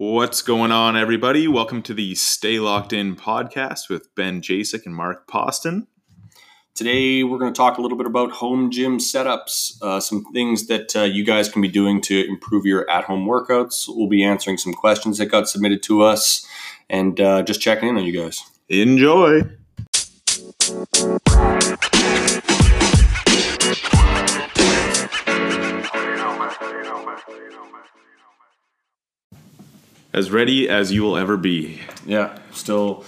What's going on, everybody? Welcome to the Stay Locked In podcast with Ben Jasek and Mark Poston. Today, we're going to talk a little bit about home gym setups, uh, some things that uh, you guys can be doing to improve your at home workouts. We'll be answering some questions that got submitted to us and uh, just checking in on you guys. Enjoy. As ready as you will ever be. Yeah, still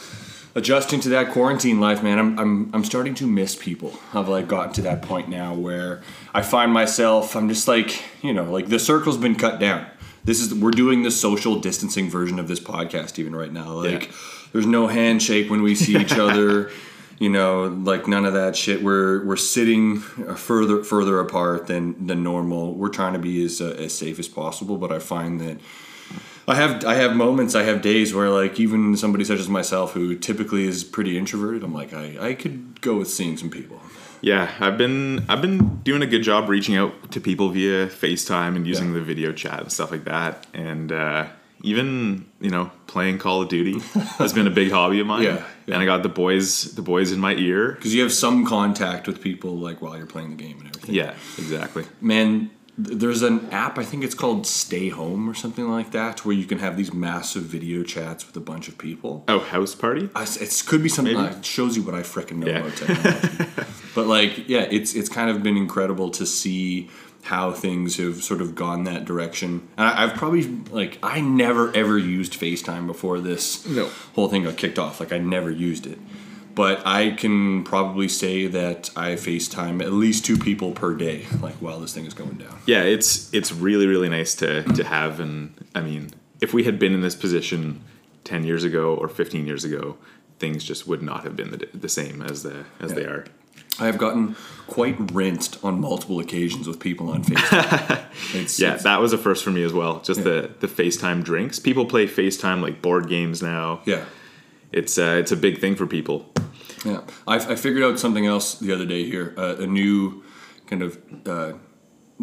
adjusting to that quarantine life, man. I'm, I'm, I'm starting to miss people. I've like gotten to that point now where I find myself, I'm just like, you know, like the circle's been cut down. This is we're doing the social distancing version of this podcast even right now. Like Yeah. there's no handshake when we see each other. You know, like none of that shit. We're we're sitting further further apart than than normal. We're trying to be as uh, as safe as possible, but I find that I have I have moments, I have days where like even somebody such as myself who typically is pretty introverted, I'm like I, I could go with seeing some people. Yeah, I've been I've been doing a good job reaching out to people via FaceTime and using Yeah. the video chat and stuff like that. And uh, even you know playing Call of Duty has been a big hobby of mine. Yeah, yeah. And I got the boys the boys in my ear. Because you have some contact with people like while you're playing the game and everything. Yeah, exactly. Man, there's an app, I think it's called Stay Home or something like that, where you can have these massive video chats with a bunch of people. Oh, house party. I it could be something Maybe. that shows you what I frickin' know Yeah. about technology. but like, yeah, it's it's kind of been incredible to see how things have sort of gone that direction. And I, I've probably like I never ever used FaceTime before this No. whole thing got kicked off. Like I never used it. But I can probably say that I FaceTime at least two people per day, like while this thing is going down. Yeah, it's it's really really nice to to have. And I mean, if we had been in this position ten years ago or fifteen years ago, things just would not have been the, the same as the as they are. I have gotten quite rinsed on multiple occasions with people on FaceTime. it's, Yeah, it's- that was a first for me as well. Just the the FaceTime drinks. People play FaceTime like board games now. yeah. It's uh, it's a big thing for people. Yeah, I, I figured out something else the other day here. Uh, a new kind of uh,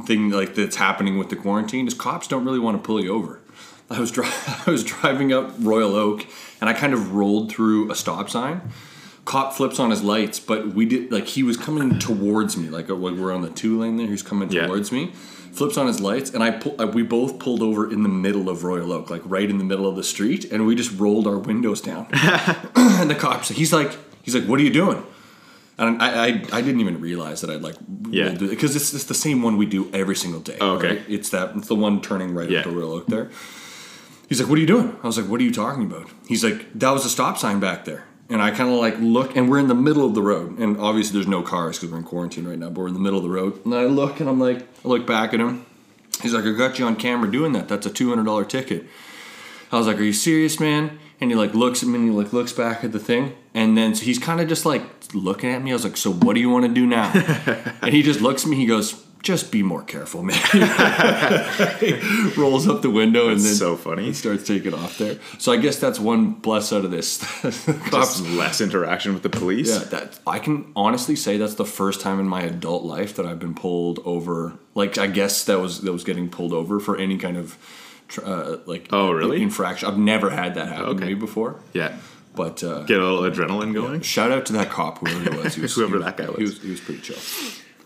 thing like that's happening with the quarantine is cops don't really want to pull you over. I was dri- I was driving up Royal Oak and I kind of rolled through a stop sign. Cop flips on his lights, but we did like he was coming towards me, like we're on the two lane there. He's coming Yeah. towards me. Flips on his lights, and I pull, uh, we both pulled over in the middle of Royal Oak, like right in the middle of the street, and we just rolled our windows down. and the cops, he's like, he's like, "What are you doing?" And I, I, I didn't even realize that I'd like, Yeah. because it's, it's the same one we do every single day. Oh, okay. right? It's that, it's the one turning right Yeah. up the Royal Oak there. He's like, "What are you doing?" I was like, "What are you talking about?" He's like, "That was a stop sign back there." And I kind of like look, and we're in the middle of the road, and obviously there's no cars because we're in quarantine right now. But we're in the middle of the road, and I look, and I'm like, I look back at him. He's like, "I got you on camera doing that. That's a two hundred dollar ticket." I was like, "Are you serious, man?" And he like looks at me, and he like looks back at the thing, and then so he's kind of just like looking at me. I was like, "So what do you want to do now?" and he just looks at me. He goes, "Just be more careful, man." Rolls up the window and then so funny. he starts taking off there. So I guess that's one plus out of this. Cops. Less interaction with the police. Yeah, that I can honestly say that's the first time in my adult life that I've been pulled over. Like I guess that was that was getting pulled over for any kind of uh, like Oh, really? infraction. I've never had that happen to me before. Yeah. But uh, Get a little adrenaline going. shout out to that cop whoever he was. He was Whoever he that guy He was. was, he was pretty chill.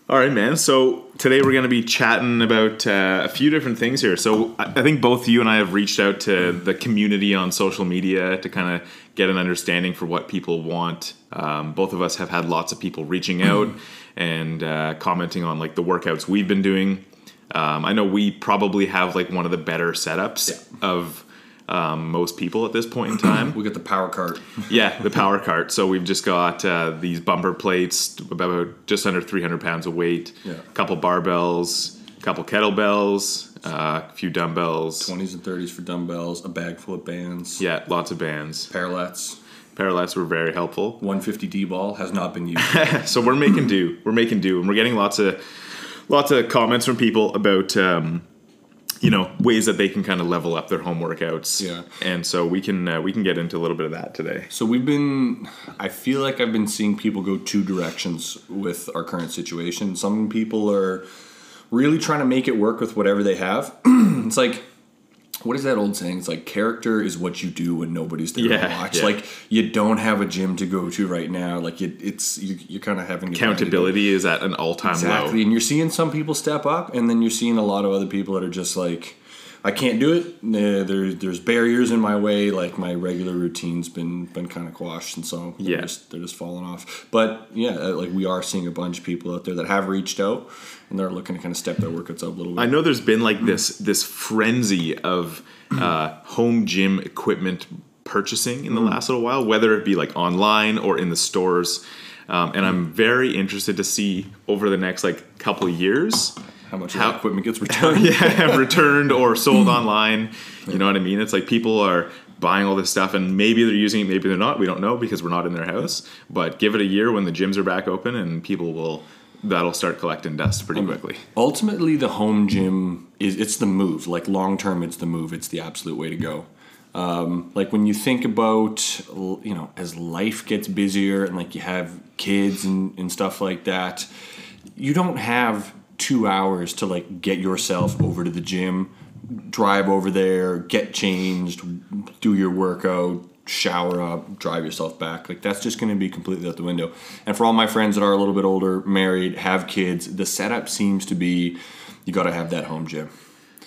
All right, man. So today we're going to be chatting about uh, a few different things here. So I I think both you and I have reached out to the community on social media to kind of get an understanding for what people want. Um, both of us have had lots of people reaching out and uh, commenting on like the workouts we've been doing. Um, I know we probably have like one of the better setups Yeah. of um, most people at this point in time. We got the power cart. Yeah, the power cart. So we've just got uh, these bumper plates, about just under 300 pounds of weight, Yeah. a couple barbells, a couple kettlebells, uh, a few dumbbells. Twenties and thirties for dumbbells, a bag full of bands. Yeah, lots of bands. Parallettes. Parallettes were very helpful. 150 D ball has not been used. So we're making do. We're making do, and we're getting lots of lots of comments from people about um, you know ways that they can kind of level up their home workouts. Yeah. and so we can uh, we can get into a little bit of that today. So we've been, I feel like I've been seeing people go two directions with our current situation. Some people are really trying to make it work with whatever they have. it's like what is that old saying? It's like character is what you do when nobody's there to watch. yeah. Like you don't have a gym to go to right now. Like it, it's you, you're kind of having to find a- Accountability is at an all time Exactly, low. and you're seeing some people step up, and then you're seeing a lot of other people that are just like, I can't do it. Uh, There, there's barriers in my way. Like my regular routine's been been kind of quashed, and so they're Yeah. just, they're just falling off. But yeah, uh, like we are seeing a bunch of people out there that have reached out, and they're looking to kind of step their workouts up a little bit. I know there's been like this this frenzy of uh, home gym equipment purchasing in the last little while, whether it be like online or in the stores. Um, and I'm very interested to see over the next like couple years how much how- equipment gets returned. yeah, returned or sold online. You know what I mean? It's like people are buying all this stuff and maybe they're using it, maybe they're not. We don't know because we're not in their house. But give it a year when the gyms are back open and people will that'll start collecting dust pretty quickly. ultimately the home gym is it's the move like long term it's the move it's the absolute way to go um, like when you think about you know as life gets busier and like you have kids and, and stuff like that you don't have two hours to like get yourself over to the gym drive over there get changed do your workout shower up drive yourself back. Like that's just going to be completely out the window. And for all my friends that are a little bit older married have kids the setup seems to be you got to have that home gym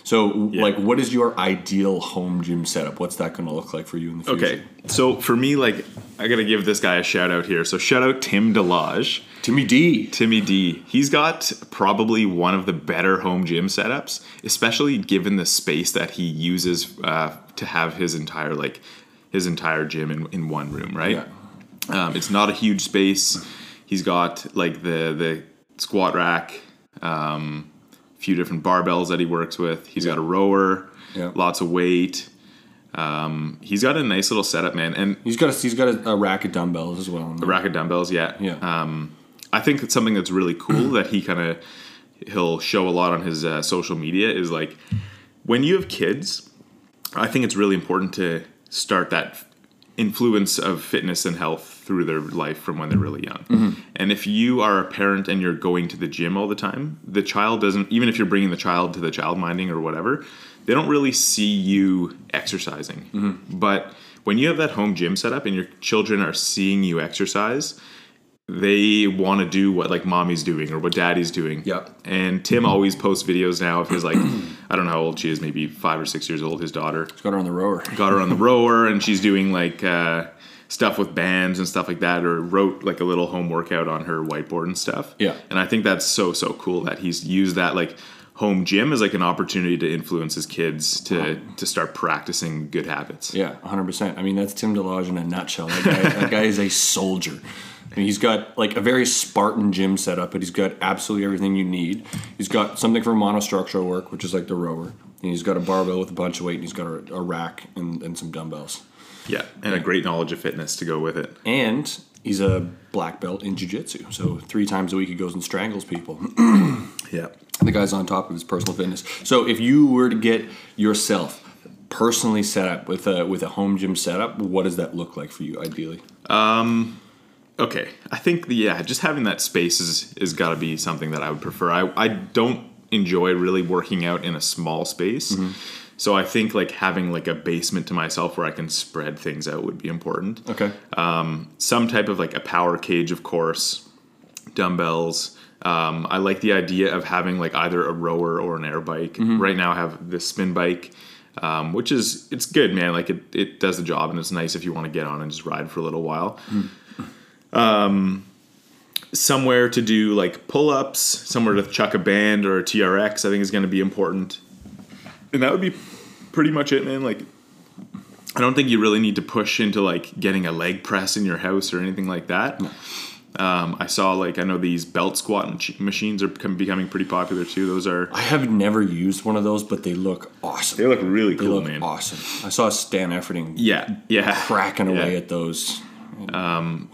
so like what is your ideal home gym setup what's that going to look like for you in the future Okay, so for me, like I gotta give this guy a shout out here. So shout out Tim Delage, timmy d Timmy D. He's got probably one of the better home gym setups, especially given the space that he uses uh, to have his entire like his entire gym in, in one room. Right? yeah Um, it's not a huge space. He's got like the the squat rack, um, few different barbells that he works with. He's got a rower, Yeah. lots of weight. Um, he's got a nice little setup, man, and he's got a, he's got a, a rack of dumbbells as well a rack of dumbbells. Yeah, Yeah. Um, I think it's something that's really cool that he kind of he'll show a lot on his uh, social media is like when you have kids. I think it's really important to start that influence of fitness and health through their life from when they're really young. Mm-hmm. And if you are a parent and you're going to the gym all the time, the child doesn't even if you're bringing the child to the child minding or whatever, they don't really see you exercising. Mm-hmm. But when you have that home gym set up and your children are seeing you exercise, they want to do what like mommy's doing or what daddy's doing. Yep. And Tim mm-hmm. always posts videos now of his like I don't know how old she is, maybe five or six years old, his daughter he's got her on the rower got her on the rower and she's doing like uh, stuff with bands and stuff like that or wrote like a little home workout on her whiteboard and stuff Yeah. and i think that's so so cool that he's used that like home gym as like an opportunity to influence his kids to to start practicing good habits Yeah, 100%. I mean, that's Tim DeLodge in a nutshell. That guy, that guy is a soldier. Mean, he's got like a very Spartan gym setup, but he's got absolutely everything you need. He's got something for monostructural work, which is like the rower. And he's got a barbell with a bunch of weight, and he's got a, a rack and, and some dumbbells. Yeah and a great knowledge of fitness to go with it And he's a black belt in jiu-jitsu. So three times a week he goes and strangles people. yeah the guy's on top of his personal fitness. So if you were to get yourself personally set up with a with a home gym setup, what does that look like for you ideally? Um, okay, I think the, yeah, just having that space is is got to be something that I would prefer. I I don't enjoy really working out in a small space, mm-hmm. So I think like having like a basement to myself where I can spread things out would be important. Okay. Some type of like a power cage, of course, dumbbells. Um, I like the idea of having like either a rower or an air bike. Right now, I have this spin bike. Um, which is it's good, man. Like it, it does the job, and it's nice if you want to get on and just ride for a little while. Um, somewhere to do like pull ups, somewhere to chuck a band or a TRX, I think is going to be important. And that would be pretty much it, man. Like, I don't think you really need to push into like getting a leg press in your house or anything like that. Um, I saw like I know these belt squat machines are becoming pretty popular too. Those are I have never used one of those, but they look awesome. they look really cool, look man. awesome. I saw Stan Efferding Yeah, yeah, cracking away Yeah. at those.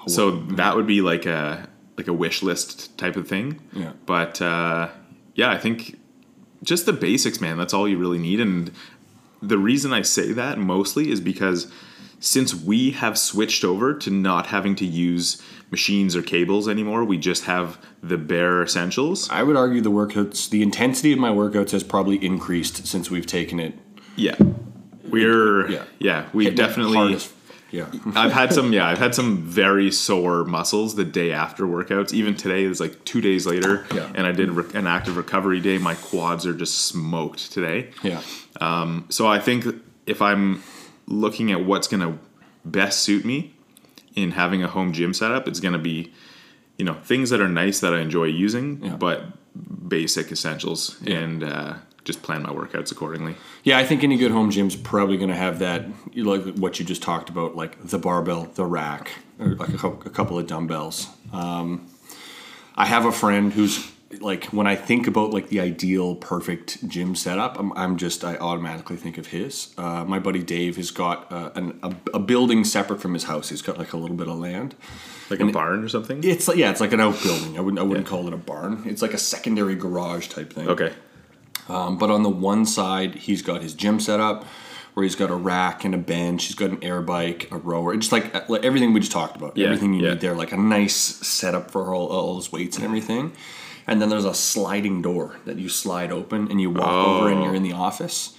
so that would be like a like a wish list type of thing. Yeah. But uh, yeah, I think just the basics, man. That's all you really need. And the reason I say that mostly is because since we have switched over to not having to use machines or cables anymore, we just have the bare essentials. I would argue the workouts, the intensity of my workouts has probably increased since we've taken it Yeah. we're Yeah. yeah, we definitely. hard as- yeah. I've had some yeah, I've had some very sore muscles the day after workouts. Even today is like two days later, Yeah. and I did re- an active recovery day. My quads are just smoked today. Yeah. Um, So I think if I'm looking at what's going to best suit me in having a home gym setup, it's going to be, you know, things that are nice that I enjoy using, Yeah. but basic essentials, and uh, just plan my workouts accordingly. Yeah, I think any good home gym's probably going to have that, like what you just talked about, like the barbell, the rack, or like a, a couple of dumbbells. Um, I have a friend who's like, when I think about like the ideal perfect gym setup, I'm, I'm just, I automatically think of his. Uh, my buddy Dave has got uh, an, a, a building separate from his house. He's got like a little bit of land. Like a barn or something. It's like, yeah, it's like an outbuilding. I wouldn't, I wouldn't call it a barn. It's like a secondary garage type thing. Okay. Um, but on the one side, he's got his gym set up, where he's got a rack and a bench. He's got an air bike, a rower, just like, like everything we just talked about. Yeah, everything you yeah. need there, like a nice setup for all, all his weights and everything. And then there's a sliding door that you slide open and you walk over and Oh. you're in the office.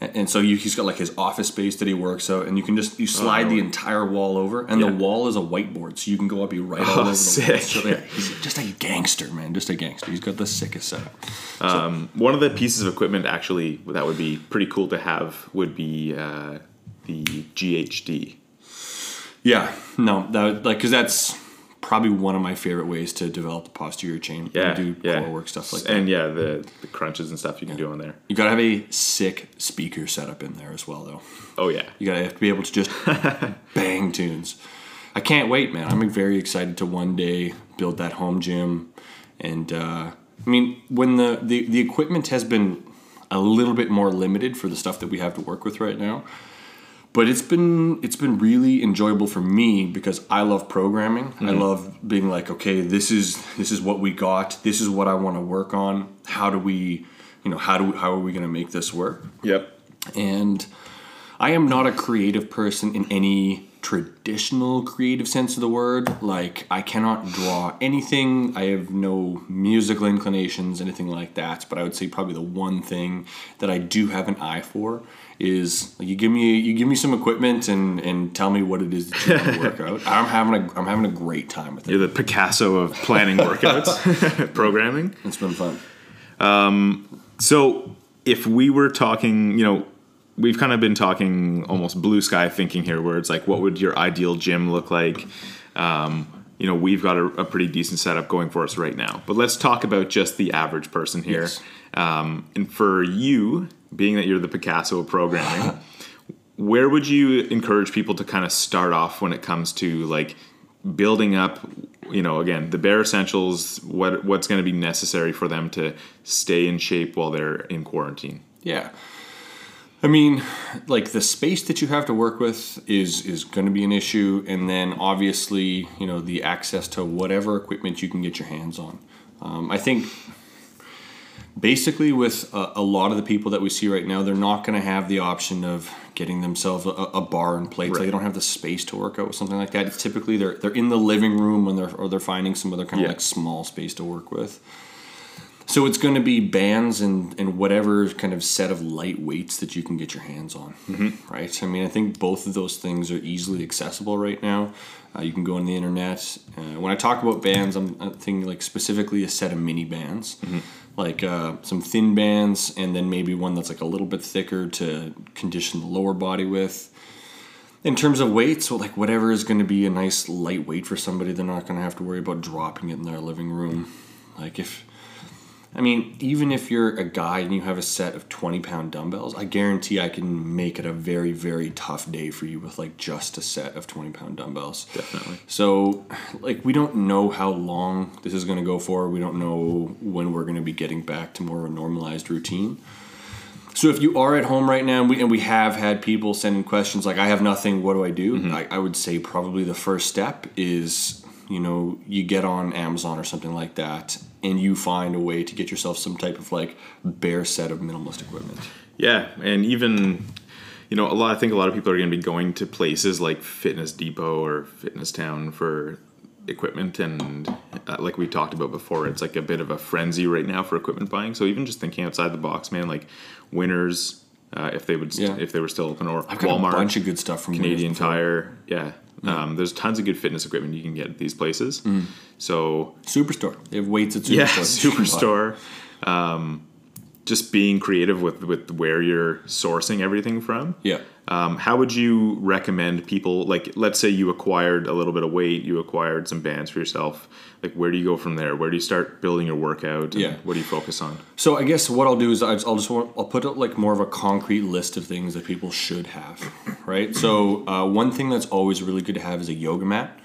And and so you, he's got like his office space that he works out, and you can just you slide the entire wall over, and Oh. Yeah. the wall is a whiteboard, so you can go up, you write all Oh, over the sick. wall. So, yeah, he's just a gangster, man, just a gangster. He's got the sickest setup. One of the pieces of equipment actually that would be pretty cool to have would be uh, the GHD. Yeah, no, that like because that's probably one of my favorite ways to develop the posterior chain. Yeah, and do yeah. core work stuff like that. and yeah, the, the crunches and stuff you can do on there. You gotta have a sick speaker setup in there as well, though. Oh yeah, You gotta have to be able to just bang tunes. I can't wait, man. I'm very excited to one day build that home gym, and uh, I mean, when the, the the equipment has been a little bit more limited for the stuff that we have to work with right now, but it's been it's been really enjoyable for me because I love programming. I mm-hmm. love being like, okay, this is this is what we got. This is what I want to work on. How do we, you know, how do how are we going to make this work? yep. and I am not a creative person in any traditional creative sense of the word. Like, I cannot draw anything, I have no musical inclinations, anything like that. But I would say probably the one thing that I do have an eye for is like, you give me you give me some equipment and and tell me what it is that you want to work out. I'm having a I'm having a great time with it. You're the Picasso of planning workouts, programming. It's been fun. Um, So, if we were talking, you know, we've kind of been talking almost blue sky thinking here, where it's like, what would your ideal gym look like? Um, you know, we've got a, a pretty decent setup going for us right now. But let's talk about just the average person here. Yes. Um, and for you, being that you're the Picasso of programming, where would you encourage people to kind of start off when it comes to like building up you know again the bare essentials what what's going to be necessary for them to stay in shape while they're in quarantine Yeah. I mean, like the space that you have to work with is is going to be an issue, and then obviously, you know, the access to whatever equipment you can get your hands on. Um, I think basically with a, a lot of the people that we see right now, they're not going to have the option of getting themselves a, a bar and plates. Like Right. they don't have the space to work out with something like that. It's typically they're they're in the living room when they're or they're finding some other kind of like small space to work with. So it's going to be bands and, and whatever kind of set of light weights that you can get your hands on, right? I mean, I think both of those things are easily accessible right now. Uh, you can go on the internet. Uh, when I talk about bands, I'm uh, thinking like specifically a set of mini bands, like uh, some thin bands, and then maybe one that's like a little bit thicker to condition the lower body with. In terms of weights, so like whatever is going to be a nice light weight for somebody, they're not going to have to worry about dropping it in their living room. Like if I mean, even if you're a guy and you have a set of 20 pound dumbbells, I guarantee I can make it a very, very tough day for you with like just a set of 20 pound dumbbells. Definitely. So, like, we don't know how long this is going to go for. We don't know when we're going to be getting back to more of a normalized routine. So, if you are at home right now, and we, and we have had people sending questions like, I have nothing, what do I do? Mm-hmm. I, I would say probably the first step is, you know, you get on Amazon or something like that, and you find a way to get yourself some type of like bare set of minimalist equipment. yeah and even you know a lot i think a lot of people are going to be going to places like fitness depot or fitness town for equipment and uh, like we talked about before it's like a bit of a frenzy right now for equipment buying so even just thinking outside the box man like winners uh, if they would Yeah. if they were still open or I've got Walmart, a bunch of good stuff from Canadian Tire. Yeah, Um, there's tons of good fitness equipment you can get at these places. Mm. So Superstore. They have weights at Superstore. yeah, that you can buy. Superstore. Um, just being creative with with where you're sourcing everything from. Yeah. Um, how would you recommend people like let's say you acquired a little bit of weight, you acquired some bands for yourself. Like where do you go from there? Where do you start building your workout? and Yeah. What do you focus on? So I guess what I'll do is I'll just want, I'll put like more of a concrete list of things that people should have, right? So uh, one thing that's always really good to have is a yoga mat.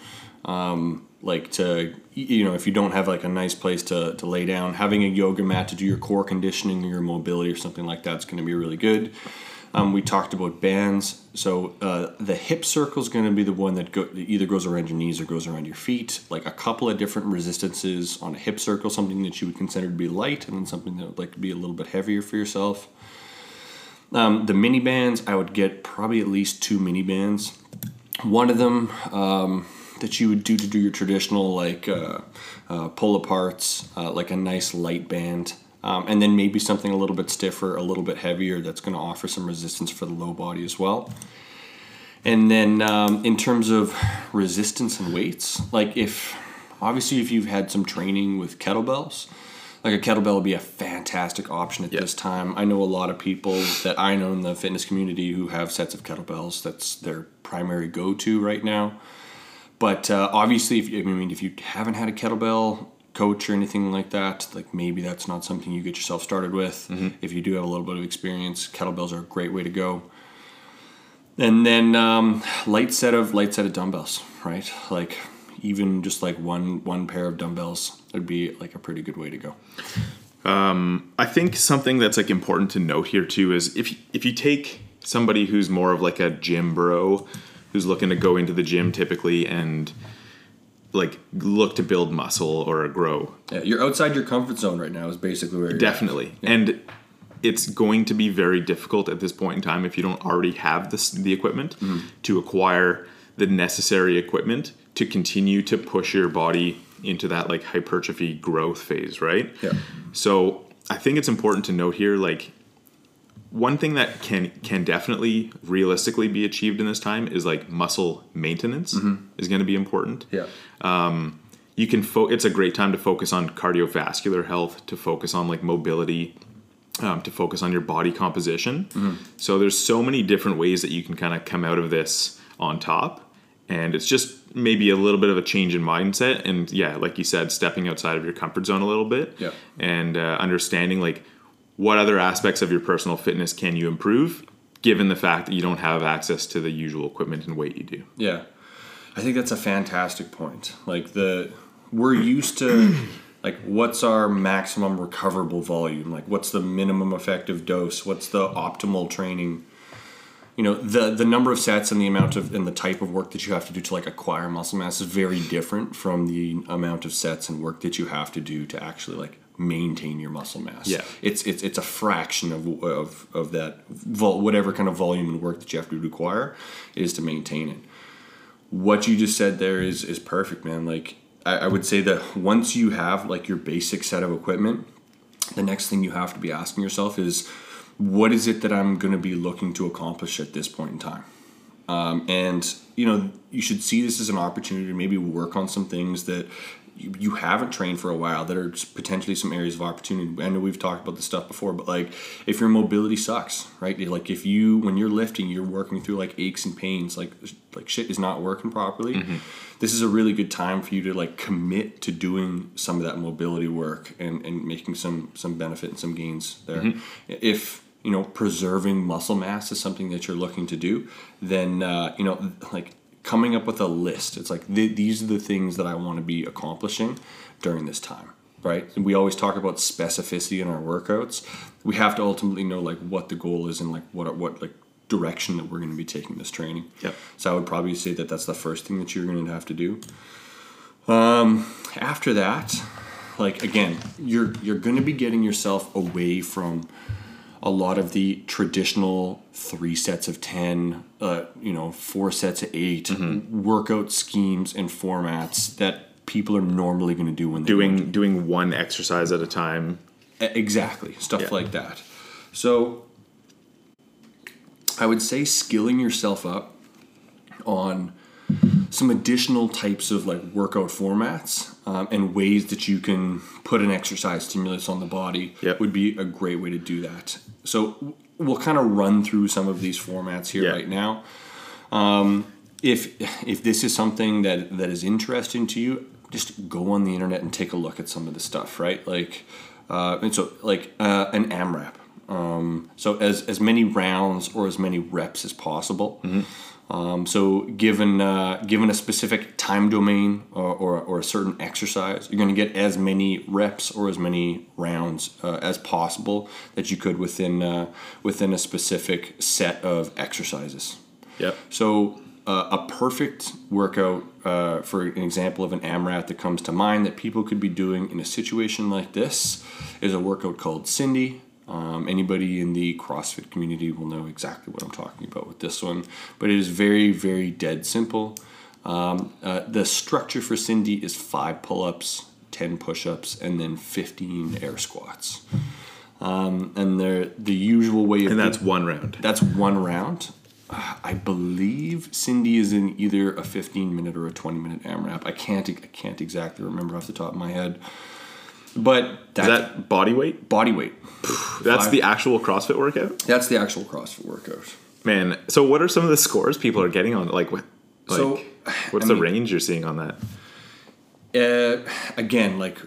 Um, like to you know if you don't have like a nice place to, to lay down, having a yoga mat to do your core conditioning or your mobility or something like that's going to be really good. Um, we talked about bands, so uh, the hip circle is going to be the one that, go, either goes around your knees or goes around your feet. Like a couple of different resistances on a hip circle, something that you would consider to be light, and then something that would like to be a little bit heavier for yourself. Um, the mini bands, I would get probably at least two mini bands. One of them um, that you would do to do your traditional like uh, uh, pull aparts, uh, like a nice light band. Um, and then maybe something a little bit stiffer, a little bit heavier that's going to offer some resistance for the low body as well. And then um, in terms of resistance and weights, like if obviously if you've had some training with kettlebells, like a kettlebell would be a fantastic option at Yeah. this time. I know a lot of people that I know in the fitness community who have sets of kettlebells. That's their primary go-to right now. But uh, obviously, if you, I mean, if you haven't had a kettlebell coach or anything like that, like maybe that's not something you get yourself started with. If you do have a little bit of experience, kettlebells are a great way to go. And then um, light set of light set of dumbbells, right? Like even just like one one pair of dumbbells would be like a pretty good way to go. I think something that's like important to note here too is if if you take somebody who's more of like a gym bro, who's looking to go into the gym typically and like look to build muscle or grow, Yeah, you're outside your comfort zone right now. Is basically where definitely, and it's going to be very difficult at this point in time if you don't already have this the equipment mm-hmm. to acquire the necessary equipment to continue to push your body into that like hypertrophy growth phase, right? Yeah. So I think it's important to note here, like one thing that can can definitely realistically be achieved in this time is like muscle maintenance is going to be important. Yeah. You can fo- it's a great time to focus on cardiovascular health, to focus on like mobility, um, to focus on your body composition. So there's so many different ways that you can kind of come out of this on top, and it's just maybe a little bit of a change in mindset, and yeah, like you said, stepping outside of your comfort zone a little bit, Yeah. and uh, understanding like what other aspects of your personal fitness can you improve, given the fact that you don't have access to the usual equipment and weight you do. Yeah. I think that's a fantastic point. Like the we're used to like what's our maximum recoverable volume? Like what's the minimum effective dose? What's the optimal training? You know, the the number of sets and the amount of and the type of work that you have to do to like acquire muscle mass is very different from the amount of sets and work that you have to do to actually like maintain your muscle mass. Yeah. It's it's it's a fraction of of of that vol- whatever kind of volume and work that you have to require is to maintain it what you just said there is is perfect, man. Like I, I would say that once you have like your basic set of equipment, the next thing you have to be asking yourself is, what is it that I'm going to be looking to accomplish at this point in time? Um, and you know, you should see this as an opportunity to maybe work on some things that you, you haven't trained for a while that are potentially some areas of opportunity. I know we've talked about this stuff before, but like if your mobility sucks, right? Like if you when you're lifting, you're working through like aches and pains, like like shit is not working properly. This is a really good time for you to like commit to doing some of that mobility work and, and making some some benefit and some gains there. If you know preserving muscle mass is something that you're looking to do, then uh, you know like coming up with a list. It's like th- these are the things that I want to be accomplishing during this time, right? And we always talk about specificity in our workouts. We have to ultimately know like what the goal is and like what what like direction that we're going to be taking this training. Yep. So I would probably say that that's the first thing that you're going to have to do. Um, after that, like again, you're you're going to be getting yourself away from a lot of the traditional three sets of 10 uh, you know four sets of 8 workout schemes and formats that people are normally going to do when they're Doing doing one exercise at a time. Exactly stuff Yeah. like that so I would say skilling yourself up on some additional types of like workout formats um, and ways that you can put an exercise stimulus on the body Yep. would be a great way to do that. So we'll kind of run through some of these formats here Yeah. right now. Um, if if this is something that that is interesting to you, just go on the internet and take a look at some of the stuff, right? Like, uh, and so like uh, an AMRAP. Um, so as as many rounds or as many reps as possible. Um, so given uh, given a specific time domain or, or, or a certain exercise, you're going to get as many reps or as many rounds uh, as possible that you could within uh, within a specific set of exercises. Yep. So uh, a perfect workout, uh, for an example of an AMRAP that comes to mind that people could be doing in a situation like this, is a workout called Cindy. Um, anybody in the CrossFit community will know exactly what I'm talking about with this one, but it is very, very dead simple. Um, uh, the structure for Cindy is five pull-ups, ten push-ups, and then 15 air squats. Um, and they're the usual way of And that's one round. that's one round. Uh, I believe Cindy is in either a 15 minute or a 20 minute AMRAP. I can't I can't exactly remember off the top of my head. But Is that, body weight? body weight. That's Five. the actual CrossFit workout? That's the actual CrossFit workout. Man, so what are some of the scores people are getting on like what like So, what's I the mean- range you're seeing on that? Uh, again, like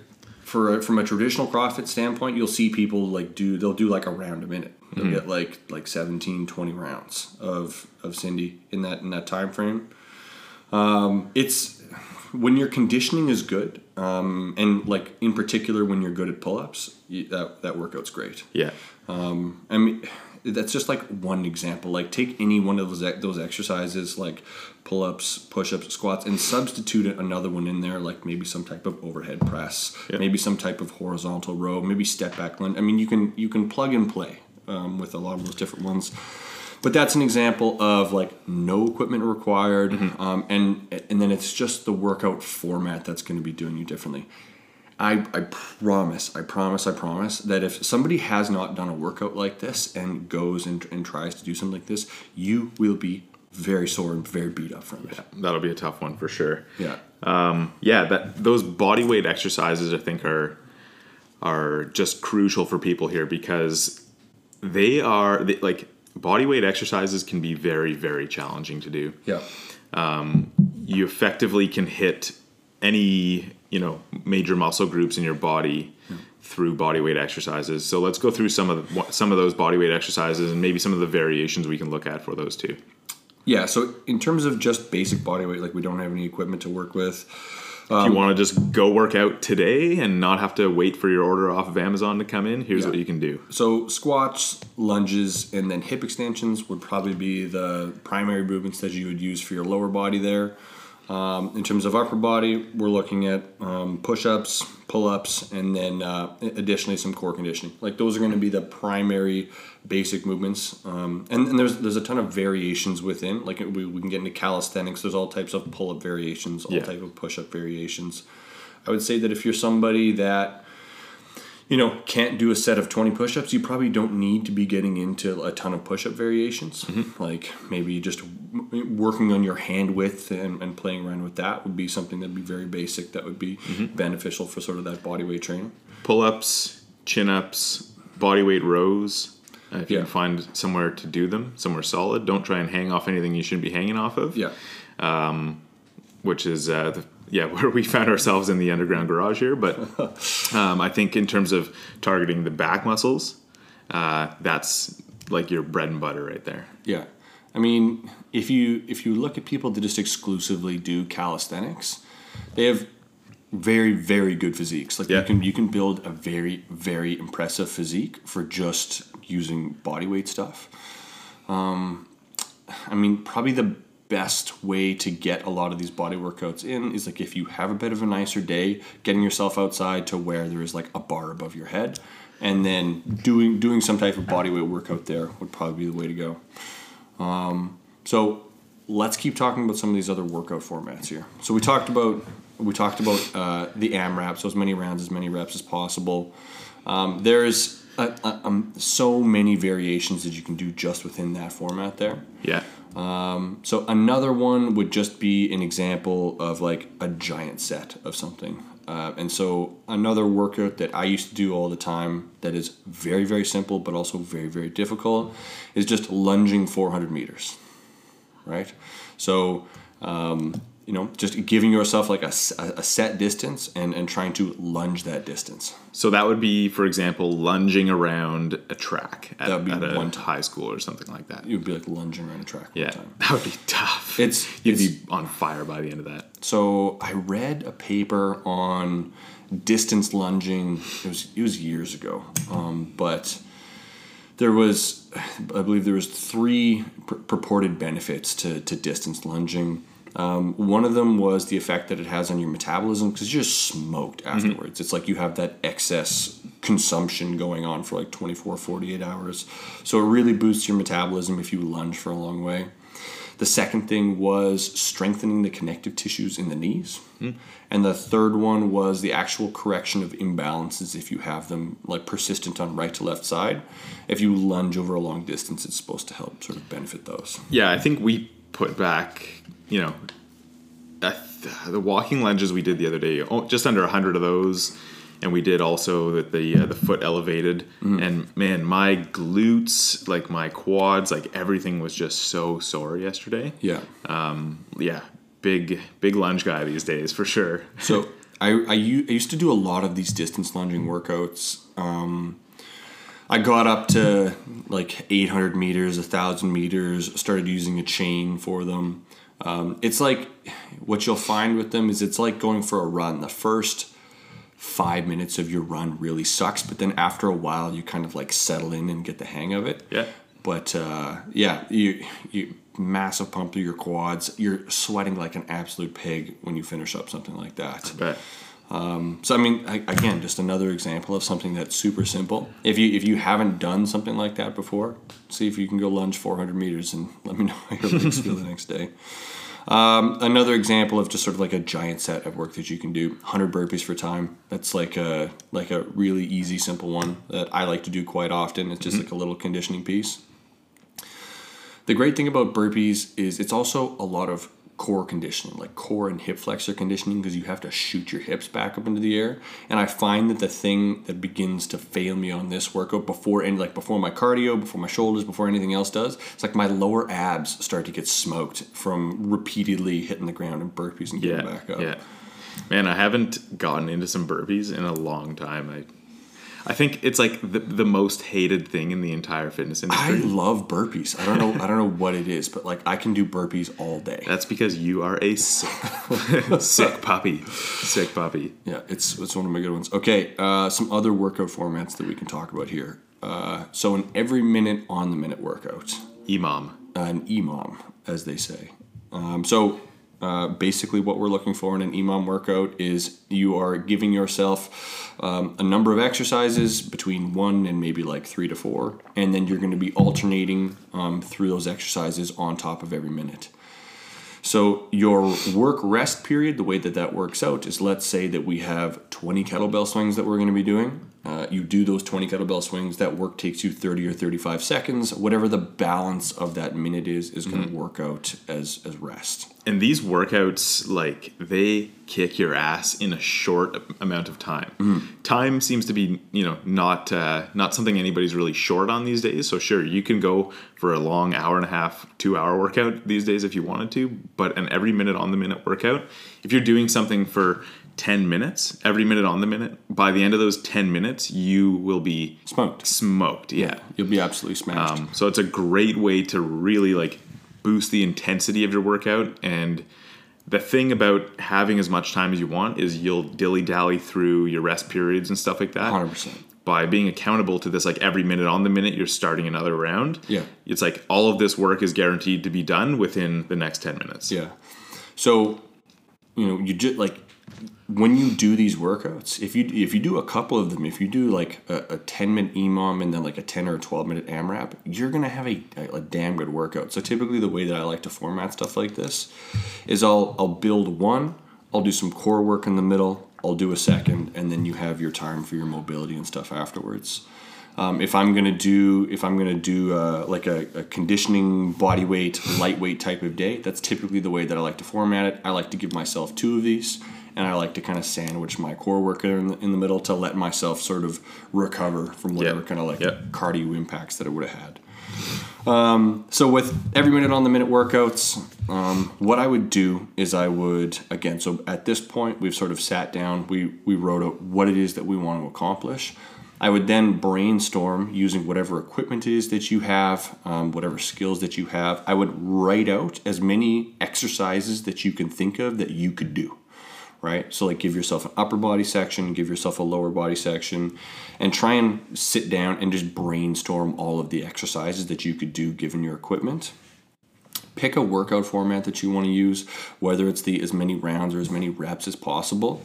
for a, from a traditional CrossFit standpoint, you'll see people like do they'll do like a round a minute. They'll get like like 17, 20 rounds of of Cindy in that in that time frame. Um, it's when your conditioning is good, um, and like in particular when you're good at pull ups, that that workout's great. Yeah. Um, I mean, that's just like one example. Like, take any one of those those exercises, like pull ups, push ups, squats, and substitute another one in there, like maybe some type of overhead press, Yeah. maybe some type of horizontal row, maybe step back lunge. I mean, you can you can plug and play um, with a lot of those different ones. But that's an example of like no equipment required, um, and and then it's just the workout format that's going to be doing you differently. I, I promise, I promise, I promise that if somebody has not done a workout like this and goes and, and tries to do something like this, you will be very sore and very beat up from it. That'll be a tough one for sure. Yeah. Um, yeah, that those body weight exercises I think are are just crucial for people here because they are they, like body weight exercises can be very very challenging to do. Yeah. Um, you effectively can hit any you know major muscle groups in your body through body weight exercises. So let's go through some of the, some of those body weight exercises and maybe some of the variations we can look at for those too. Yeah. So in terms of just basic body weight, like we don't have any equipment to work with. If you um, want to just go work out today and not have to wait for your order off of Amazon to come in, here's Yeah. what you can do. So squats, lunges, and then hip extensions would probably be the primary movements that you would use for your lower body there. Um, in terms of upper body, we're looking at um, push-ups, pull-ups, and then uh, additionally some core conditioning. Like those are going to be the primary basic movements. Um, and, and there's there's a ton of variations within. Like we, we can get into calisthenics. There's all types of pull-up variations, all Yeah. type of push-up variations. I would say that if you're somebody that you know, can't do a set of 20 push ups, you probably don't need to be getting into a ton of push up variations. Like maybe just working on your hand width and, and playing around with that would be something that'd be very basic that would be beneficial for sort of that body weight training. Pull ups, chin ups, body weight rows. Uh, if you Yeah. can find somewhere to do them, somewhere solid, don't try and hang off anything you shouldn't be hanging off of. Yeah. which is uh, the, yeah where we found ourselves in the underground garage here. But um, I think in terms of targeting the back muscles, uh, that's like your bread and butter right there. Yeah. I mean, if you if you look at people that just exclusively do calisthenics, they have very very good physiques. Like Yeah. you can you can build a very very impressive physique for just using body weight stuff. Um, I mean, probably the best way to get a lot of these body workouts in is like if you have a bit of a nicer day, getting yourself outside to where there is like a bar above your head, and then doing doing some type of body weight workout there would probably be the way to go. So let's keep talking about some of these other workout formats here. So we talked about we talked about uh, the AMRAP, so as many rounds, as many reps as possible. Um, there's uh, uh, um, so many variations that you can do just within that format there. Yeah. So another one would just be an example of like a giant set of something. Uh, and so another workout that I used to do all the time that is very very simple but also very very difficult is just lunging 400 meters, right? So um, you know just giving yourself like a, a set distance and and trying to lunge that distance. So that would be, for example, lunging around a track at, That would be at a one high school or something like that. Would be like lunging around a track. all the Yeah, time. that would be tough. It's- you'd it's- be on fire by the end of that. So I read a paper on distance lunging. It was it was years ago, um, but there was I believe there was three pur- purported benefits to, to distance lunging. Um, one of them was the effect that it has on your metabolism because you're just smoked afterwards. It's like you have that excess consumption going on for like 24, 48 hours. So it really boosts your metabolism if you lunge for a long way. The second thing was strengthening the connective tissues in the knees. And the third one was the actual correction of imbalances if you have them like persistent on right to left side. If you lunge over a long distance, it's supposed to help sort of benefit those. Yeah, I think we put back, you know, th- the walking lunges we did the other day, oh, just under hundred of those, and we did also the the, uh, the foot elevated, and man, my glutes, like my quads, like everything was just so sore yesterday. Yeah. Um, yeah, big big lunge guy these days for sure. So I I used to do a lot of these distance lunging workouts. Um, I got up to like 800 meters, 1,000 meters, started using a chain for them. Um, it's like what you'll find with them is it's like going for a run. The first five minutes of your run really sucks, but then after a while, you kind of like settle in and get the hang of it. Yeah. But uh, yeah, you you massive pump through your quads. You're sweating like an absolute pig when you finish up something like that. But So I mean, I, again, just another example of something that's super simple. If you if you haven't done something like that before, see if you can go lunge 400 meters and let me know how your legs feel the next day. Um, another example of just sort of like a giant set of work that you can do. 100 burpees for time. That's like a like a really easy simple one that i like to do quite often. It's just like a little conditioning piece. The great thing about burpees is it's also a lot of core conditioning, like core and hip flexor conditioning, because you have to shoot your hips back up into the air. And I find that the thing that begins to fail me on this workout before any like before my cardio, before my shoulders, before anything else does, it's like my lower abs start to get smoked from repeatedly hitting the ground and burpees and getting yeah, back up. yeah, man, I haven't gotten into some burpees in a long time. I I think it's like the, the most hated thing in the entire fitness industry. I love burpees. I don't know. I don't know what it is, but like I can do burpees all day. That's because you are a sick, sick puppy, sick puppy. Yeah, it's it's one of my good ones. Okay, uh, some other workout formats that we can talk about here. Uh, so an every minute on the minute workout, EMOM. an EMOM, as they say. Um, so uh, basically, what we're looking for in an EMOM workout is you are giving yourself um, a number of exercises between one and maybe like three to four, and then you're going to be alternating um, through those exercises on top of every minute. So your work rest period, the way that that works out is let's say that we have 20 kettlebell swings that we're going to be doing. Uh, you do those 20 kettlebell swings. That work takes you 30 or 35 seconds. Whatever the balance of that minute is, is going to work out as as rest. And these workouts, like they kick your ass in a short amount of time. Time seems to be, you know, not uh, not something anybody's really short on these days. So sure, you can go for a long hour and a half, two hour workout these days if you wanted to. But an every minute on the minute workout, if you're doing something for 10 minutes, every minute on the minute, by the end of those 10 minutes, you will be Smoked. smoked. Yeah. You'll be absolutely smashed. Um, so it's a great way to really like boost the intensity of your workout. And the thing about having as much time as you want is you'll dilly dally through your rest periods and stuff like that. 100%. By being accountable to this, like every minute on the minute, you're starting another round. Yeah. It's like all of this work is guaranteed to be done within the next 10 minutes. Yeah. So, you know, you just like when you do these workouts, if you if you do a couple of them, if you do like a, a ten minute EMOM and then like a ten or a twelve minute AMRAP, you're gonna have a, a, a damn good workout. So typically, the way that I like to format stuff like this is I'll I'll build one, I'll do some core work in the middle, I'll do a second, and then you have your time for your mobility and stuff afterwards. Um, if I'm gonna do if I'm gonna do uh, like a, a conditioning body weight lightweight type of day, that's typically the way that I like to format it. I like to give myself two of these, and I like to kind of sandwich my core workout in the, in the middle to let myself sort of recover from whatever Yeah. kind of like Yeah. cardio impacts that it would have had. Um, so with every minute on the minute workouts, um, what I would do is I would again. So at this point, we've sort of sat down. We we wrote out what it is that we want to accomplish. I would then brainstorm using whatever equipment it is that you have, um, whatever skills that you have. I would write out as many exercises that you can think of that you could do right? So like give yourself an upper body section, give yourself a lower body section, and try and sit down and just brainstorm all of the exercises that you could do given your equipment. Pick a workout format that you want to use, whether it's the as many rounds or as many reps as possible.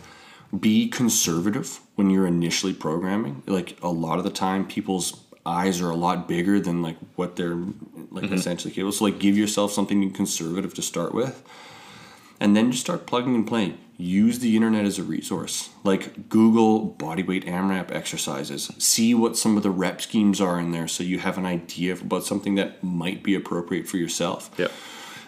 Be conservative when you're initially programming. Like a lot of the time people's eyes are a lot bigger than like what they're like mm-hmm. essentially capable. So like give yourself something conservative to start with and then just start plugging and playing. Use the internet as a resource. Like Google bodyweight AMRAP exercises. See what some of the rep schemes are in there so you have an idea about something that might be appropriate for yourself. Yep.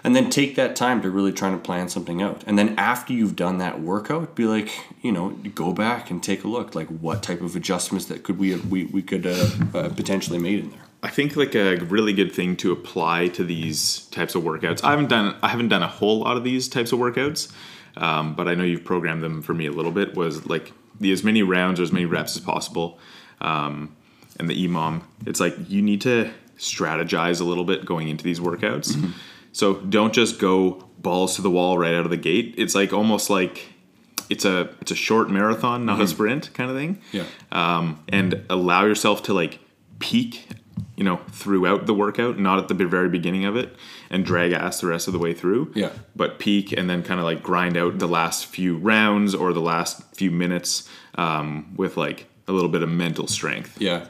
And then take that time to really try to plan something out. And then after you've done that workout, be like, you know, go back and take a look. Like, what type of adjustments that could we have, we, we could uh, uh, potentially made in there. I think like a really good thing to apply to these types of workouts. I haven't done I haven't done a whole lot of these types of workouts, um, but I know you've programmed them for me a little bit. Was like the as many rounds or as many reps as possible, um, and the EMOM. It's like you need to strategize a little bit going into these workouts. So don't just go balls to the wall right out of the gate. It's like almost like it's a it's a short marathon, not a sprint kind of thing Yeah. um, and allow yourself to like peak you know throughout the workout not at the very beginning of it and drag ass the rest of the way through Yeah. but peak and then kind of like grind out the last few rounds or the last few minutes um, with like a little bit of mental strength Yeah,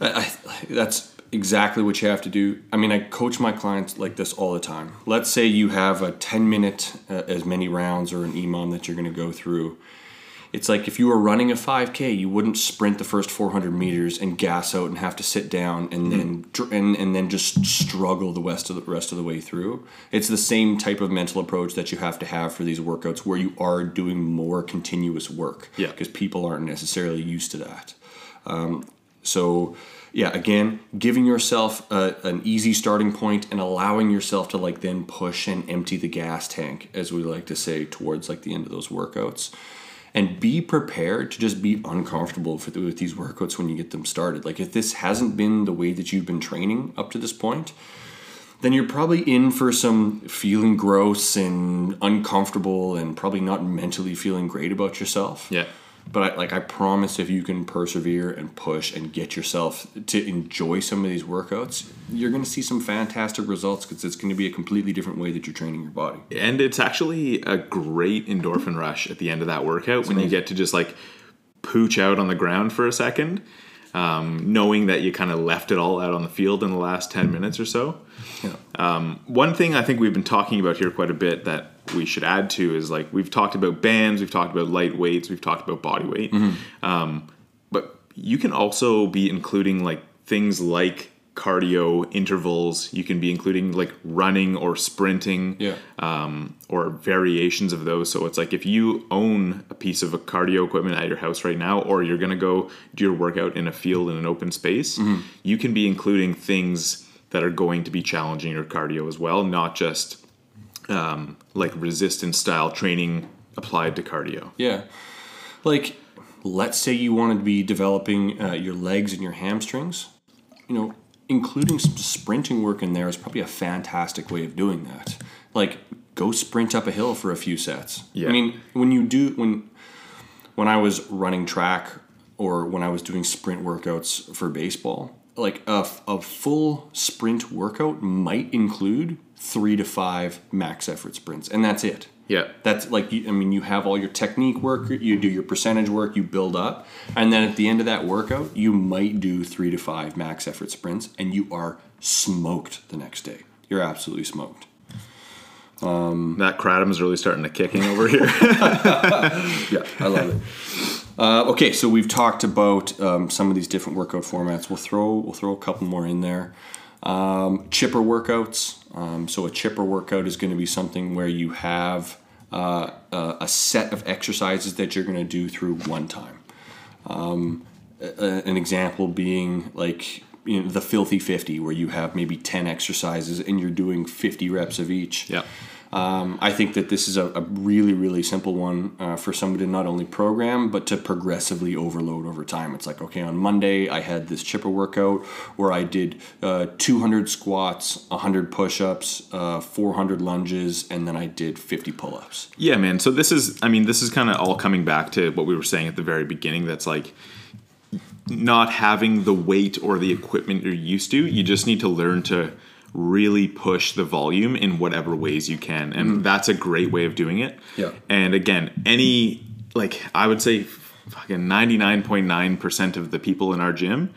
I, I, that's exactly what you have to do. I mean, I coach my clients like this all the time. Let's say you have a 10 minute, uh, as many rounds or an EMOM that you're going to go through. It's like if you were running a 5K, you wouldn't sprint the first 400 meters and gas out and have to sit down and then mm-hmm. and, and then just struggle the rest of the rest of the way through. It's the same type of mental approach that you have to have for these workouts where you are doing more continuous work. Yeah. Because people aren't necessarily used to that. Um, so, yeah, again, giving yourself a, an easy starting point and allowing yourself to like then push and empty the gas tank, as we like to say, towards like the end of those workouts. And be prepared to just be uncomfortable with, with these workouts when you get them started. Like, if this hasn't been the way that you've been training up to this point, then you're probably in for some feeling gross and uncomfortable and probably not mentally feeling great about yourself. yeah But I, like I promise, if you can persevere and push and get yourself to enjoy some of these workouts, you're going to see some fantastic results because it's going to be a completely different way that you're training your body. and it's actually a great endorphin rush at the end of that workout when you get to just like pooch out on the ground for a second um, knowing that you kind of left it all out on the field in the last 10 minutes or so. Yeah. one thing I think we've been talking about here quite a bit that we should add to is like we've talked about bands, we've talked about light weights, we've talked about body weight, um, but you can also be including like things like cardio intervals. You can be including like running or sprinting, Yeah. um, or variations of those. So it's like if you own a piece of a cardio equipment at your house right now, or you're gonna go do your workout in a field in an open space, you can be including things that are going to be challenging your cardio as well, not just um, like resistance style training applied to cardio. Yeah. Like, let's say you wanted to be developing uh, your legs and your hamstrings. You know, including some sprinting work in there is probably a fantastic way of doing that. Like, go sprint up a hill for a few sets. Yeah. I mean, when you do when when I was running track or when I was doing sprint workouts for baseball, like a, a full sprint workout might include three to five max effort sprints, and that's it. Yeah. That's like, you- I mean, you have all your technique work, you do your percentage work, you build up, and then at the end of that workout, you might do three to five max effort sprints, and you are smoked the next day. You're absolutely smoked. That kratom is really starting to kick in over here. Yeah, I love it. Uh, okay, so we've talked about um, some of these different workout formats. We'll throw we'll throw a couple more in there. Um, chipper workouts. Um, so a chipper workout is going to be something where you have uh, a, a set of exercises that you're going to do through one time. Um, a- an example being like you know, the filthy 50 where you have maybe 10 exercises and you're doing 50 reps of each Yeah. Um, i think that this is a, a really really simple one uh, for somebody to not only program but to progressively overload over time it's like okay on monday i had this chipper workout where i did uh, 200 squats 100 push-ups uh, 400 lunges and then i did 50 pull-ups Yeah, man. So this is, I mean, this is kind of all coming back to what we were saying at the very beginning. That's like not having the weight or the equipment you're used to. You just need to learn to really push the volume in whatever ways you can, and that's a great way of doing it. Yeah. And again, any like I would say, fucking ninety nine point nine percent of the people in our gym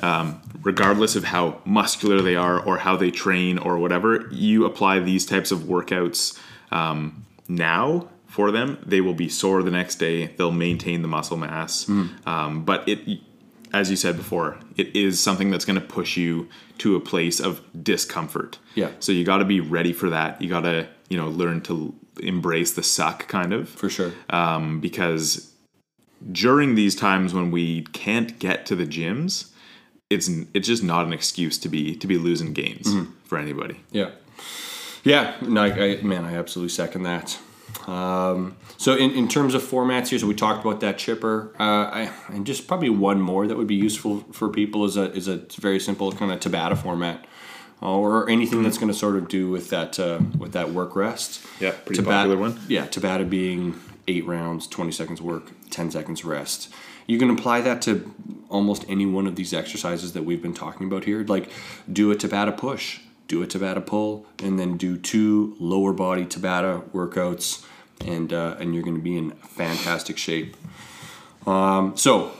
um, regardless of how muscular they are or how they train or whatever, you apply these types of workouts um, now for them, they will be sore the next day. They'll maintain the muscle mass, um, but it, as you said before, it is something that's going to push you to a place of discomfort. Yeah. So you got to be ready for that. You got to you know learn to embrace the suck, kind of for sure um, because during these times when we can't get to the gyms, it's it's just not an excuse to be to be losing gains for anybody. Yeah, yeah. No, I, I, man, I absolutely second that. Um, so, in, in terms of formats here, so we talked about that chipper, uh, I, and just probably one more that would be useful for people is a is a very simple kind of Tabata format, or anything that's going to sort of do with that uh, with that work rest. Yeah, pretty popular one. Yeah, Tabata being eight rounds, twenty seconds work, ten seconds rest. You can apply that to almost any one of these exercises that we've been talking about here. Like, do a Tabata push, do a Tabata pull, and then do two lower body Tabata workouts, and uh, and you're going to be in fantastic shape. Um, so,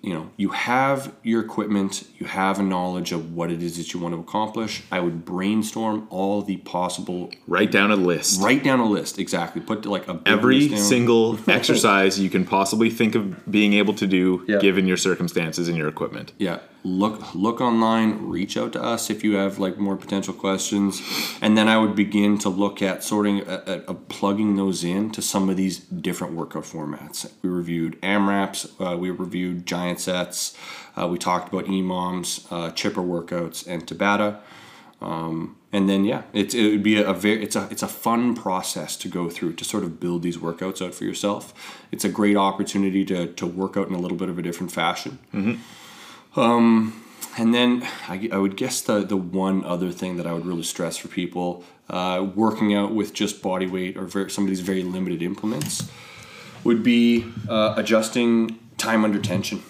you know, you have your equipment, you have a knowledge of what it is that you want to accomplish. I would brainstorm all the possible. Write down a list. Write down a list exactly. Put like a Every single exercise you can possibly think of being able to do Yeah. given your circumstances and your equipment. Yeah, look look online. Reach out to us if you have like more potential questions, and then I would begin to look at sorting at, at, at plugging those in to some of these different workout formats. We reviewed AMRAPs, uh, we reviewed giant sets, uh, we talked about EMOMs, uh, chipper workouts, and Tabata. Um, and then yeah, it's it would be a, a very it's a it's a fun process to go through to sort of build these workouts out for yourself. It's a great opportunity to to work out in a little bit of a different fashion. And then I, I would guess the the one other thing that I would really stress for people uh, working out with just body weight or very, some of these very limited implements would be uh, adjusting time under tension,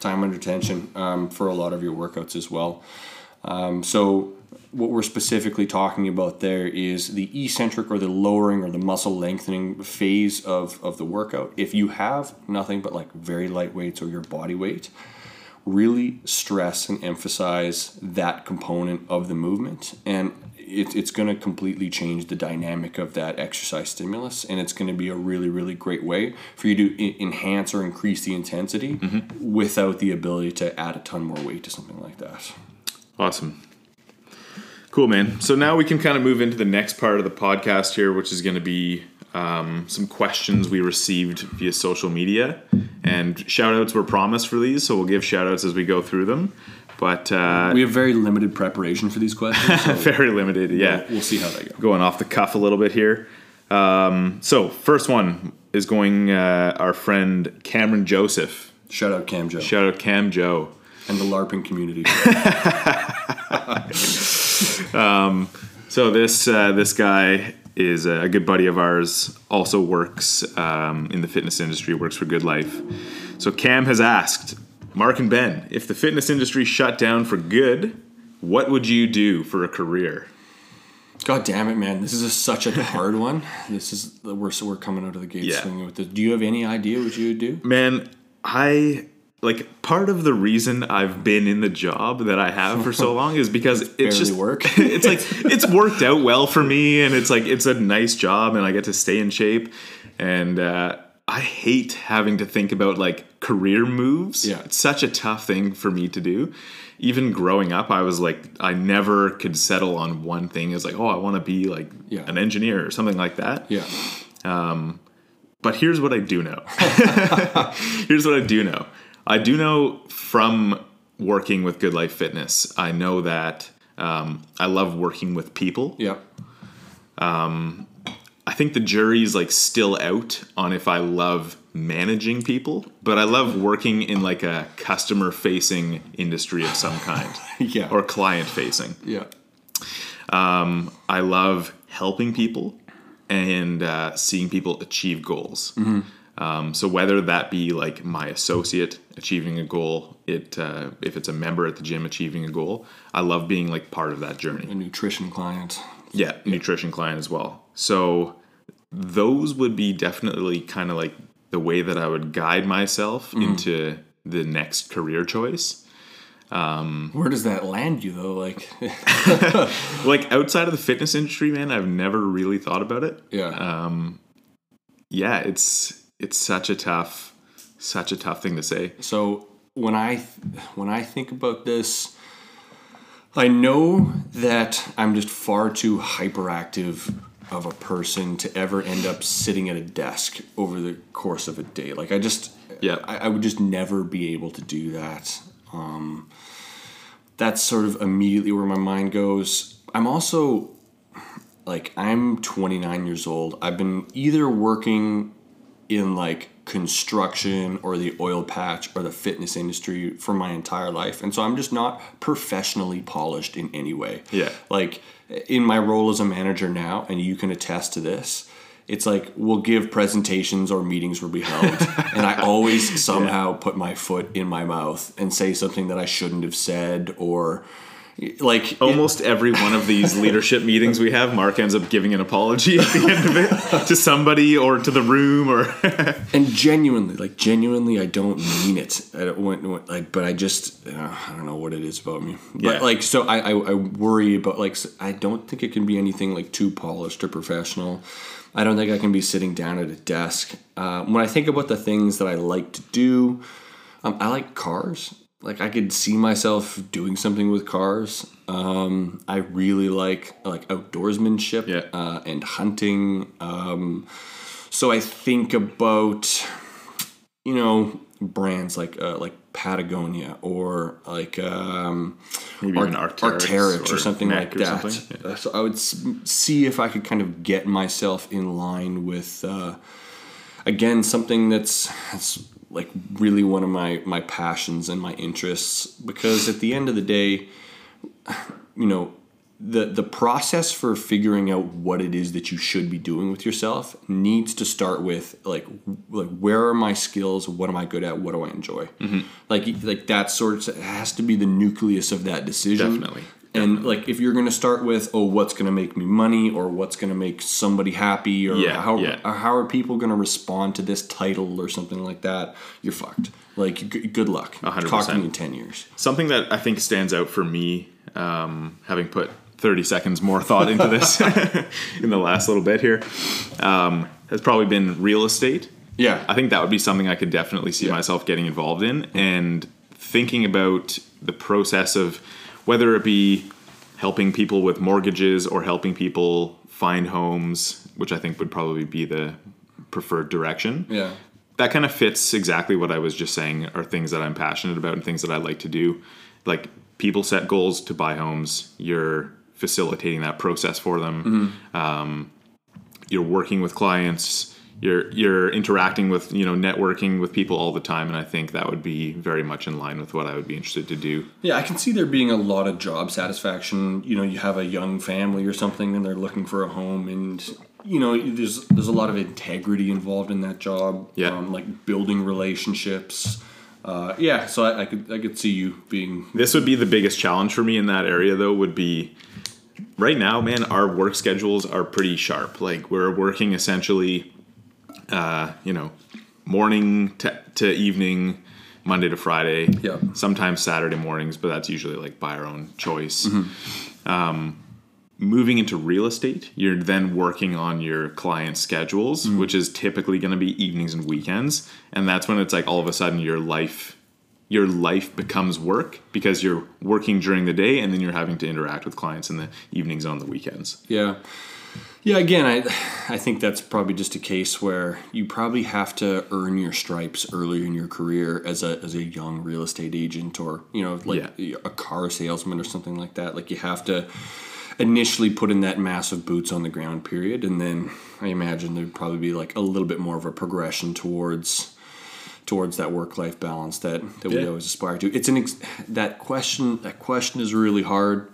time under tension um, for a lot of your workouts as well. Um, so what we're specifically talking about there is the eccentric or the lowering or the muscle lengthening phase of, of the workout. If you have nothing but like very light weights or your body weight, really stress and emphasize that component of the movement and it, it's going to completely change the dynamic of that exercise stimulus and it's going to be a really really great way for you to I- enhance or increase the intensity mm-hmm. without the ability to add a ton more weight to something like that Awesome. Cool, man. So now we can kind of move into the next part of the podcast here, which is going to be um, some questions we received via social media. And shout outs were promised for these, so we'll give shout outs as we go through them. But uh, we have very limited preparation for these questions so very limited, yeah. we'll see how they go Going off the cuff a little bit here. Um, so, first one is going uh, our friend Cameron Joseph. shout out cam joe Shout out Cam Joe. and the larping community So this uh, this guy is a good buddy of ours. Also works um, in the fitness industry. Works for Good Life. So Cam has asked Mark and Ben if the fitness industry shut down for good, what would you do for a career? God damn it, man! This is a, such a hard one. This is we're we're coming out of the gate Yeah. swinging with this. Do you have any idea what you would do? Man, I like part of the reason I've been in the job that I have for so long is because it's, just work. it's like it's worked out well for me, and it's like it's a nice job, and I get to stay in shape, and uh, I hate having to think about like career moves. Yeah. It's such a tough thing for me to do. Even growing up, I was like, I never could settle on one thing. It's like, oh, I want to be like Yeah. an engineer or something like that. Yeah. But here's what I do know. here's what I do know. I do know from working with Good Life Fitness, I know that um, I love working with people. Yeah. I think the jury's like still out on if I love managing people, but I love working in like a customer facing industry of some kind Yeah. or client facing. Yeah. I love helping people and uh, seeing people achieve goals. Um, so whether that be like my associate achieving a goal, it uh, if it's a member at the gym achieving a goal, I love being like part of that journey. A nutrition client. Yeah, nutrition client as well. So those would be definitely kind of like the way that I would guide myself into the next career choice. Um, Where does that land you though? Like, Like outside of the fitness industry, man, I've never really thought about it. yeah. Um, Yeah, it's it's such a tough such a tough thing to say. So when I when I think about this, I know that I'm just far too hyperactive of a person to ever end up sitting at a desk over the course of a day. Like I just, Yeah. I, I would just never be able to do that. Um, that's sort of immediately where my mind goes. I'm also like I'm 29 years old. I've been either working in like construction or the oil patch or the fitness industry for my entire life. And so I'm just not professionally polished in any way. Yeah. Like in my role as a manager now, and you can attest to this, it's like we'll give presentations or meetings will be held, and I always somehow put my foot in my mouth and say something that I shouldn't have said, or like it- Almost every one of these leadership meetings we have, Mark ends up giving an apology at the end of it to somebody or to the room or and genuinely like genuinely i don't mean it. I don't want like but i just uh, i don't know what it is about me. But Yeah. like so I, I i worry about like i don't think it can be anything like too polished or professional. I don't think i can be sitting down at a desk. Uh, when i think about the things that i like to do um, i like cars like i could see myself doing something with cars um, i really like like outdoorsmanship Yeah. uh, and hunting um, so I think about you know brands like uh, like Patagonia or like um, maybe Ar- Arc'teryx, Arc'teryx or, something Neck like or that. something. Yeah. Uh, So I would s- see if I could kind of get myself in line with uh, again something that's that's like really one of my my passions and my interests because at the end of the day you know the the process for figuring out what it is that you should be doing with yourself needs to start with like like where are my skills what am i good at what do i enjoy Mm-hmm. like like that sort of has to be the nucleus of that decision Definitely. And like if you're going to start with oh what's going to make me money or what's going to make somebody happy or Yeah, how yeah. how are people going to respond to this title or something like that you're fucked like g- good luck hundred talk to me in 10 years Something that I think stands out for me, um, having put 30 seconds more thought into this in the last little bit here, um, has probably been real estate. yeah I think that would be something I could definitely see Yeah. myself getting involved in and thinking about the process of whether it be helping people with mortgages or helping people find homes, which I think would probably be the preferred direction. yeah That kind of fits exactly what I was just saying are things that I'm passionate about and things that I like to do. Like people set goals to buy homes, you're facilitating that process for them. Um, you're working with clients, you're you're interacting with, you know, networking with people all the time and I think that would be very much in line with what I would be interested to do. Yeah, I can see there being a lot of job satisfaction. You know, you have a young family or something, and they're looking for a home, and you know, there's there's a lot of integrity involved in that job. Yeah. um, like building relationships. Uh, yeah, so I, I could I could see you being This would be the biggest challenge for me in that area, though, would be right now, man, our work schedules are pretty sharp. Like, we're working essentially, uh, you know, morning to, to evening, Monday to Friday. Yeah. Sometimes Saturday mornings, but that's usually like by our own choice. Um, moving into real estate, you're then working on your client schedules, which is typically going to be evenings and weekends, and that's when it's like all of a sudden your life your life becomes work because you're working during the day and then you're having to interact with clients in the evenings on the weekends. Yeah. Yeah, again, I I think that's probably just a case where you probably have to earn your stripes earlier in your career as a as a young real estate agent or, you know, like a car salesman or something like that. Like you have to initially put in that massive boots on the ground period and then I imagine there'd probably be like a little bit more of a progression towards towards that work life balance that, that we always aspire to. It's an ex- that question that question is really hard,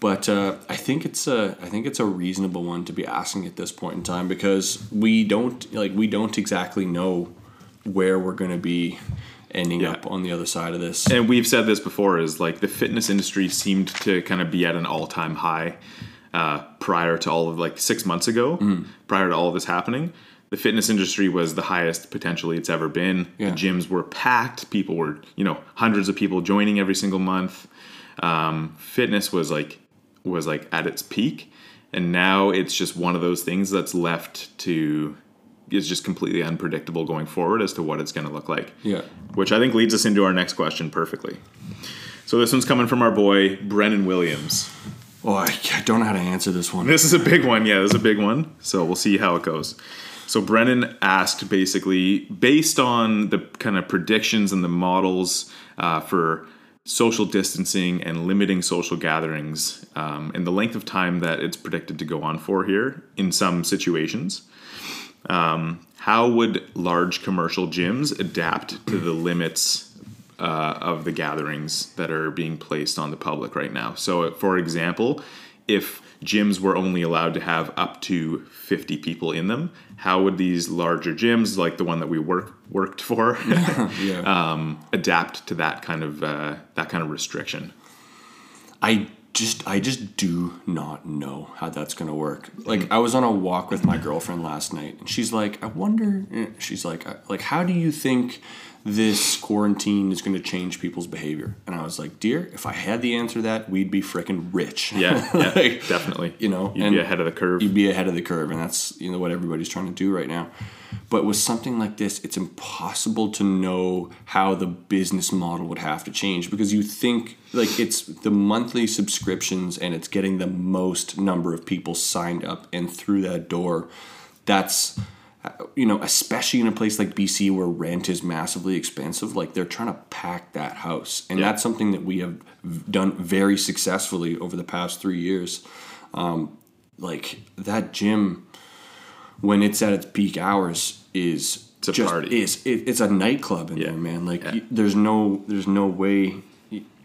but uh, I think it's a I think it's a reasonable one to be asking at this point in time because we don't like we don't exactly know where we're going to be ending Yeah. up on the other side of this. And we've said this before is like the fitness industry seemed to kind of be at an all-time high uh, prior to all of like 6 months ago, prior to all of this happening. The fitness industry was the highest potentially it's ever been. Yeah. The gyms were packed. People were, you know, hundreds of people joining every single month. Um, fitness was like was like at its peak, and now it's just one of those things that's left to is just completely unpredictable going forward as to what it's going to look like. Yeah. Which I think leads us into our next question perfectly. So this one's coming from our boy Brennan Williams. Oh, I, I don't know how to answer this one. This is a big one. Yeah, this is a big one. So we'll see how it goes. So Brennan asked basically, based on the kind of predictions and the models uh, for social distancing and limiting social gatherings um, and the length of time that it's predicted to go on for here in some situations, um, how would large commercial gyms adapt to the limits uh, of the gatherings that are being placed on the public right now. So, for example, if gyms were only allowed to have up to 50 people in them, how would these larger gyms, like the one that we work, worked for, Yeah. um, adapt to that kind of uh, that kind of restriction? I just I just do not know how that's gonna work. Like I was on a walk with my girlfriend last night, and she's like, "I wonder." eh, She's like, "Like, how do you think this quarantine is going to change people's behavior?" And I was like, "Dear, if I had the answer to that, we'd be freaking rich." Yeah, yeah, Like, definitely. You know, you'd and be ahead of the curve. You'd be ahead of the curve, and that's you know what everybody's trying to do right now. But with something like this, it's impossible to know how the business model would have to change because you think like it's the monthly subscriptions and it's getting the most number of people signed up and through that door. That's you know, especially in a place like BC where rent is massively expensive, like they're trying to pack that house, and Yeah. that's something that we have done very successfully over the past three years. Um, like that gym, when it's at its peak hours, is It's a just party. is it, it's a nightclub in Yeah. there, man. Like Yeah. you, there's no there's no way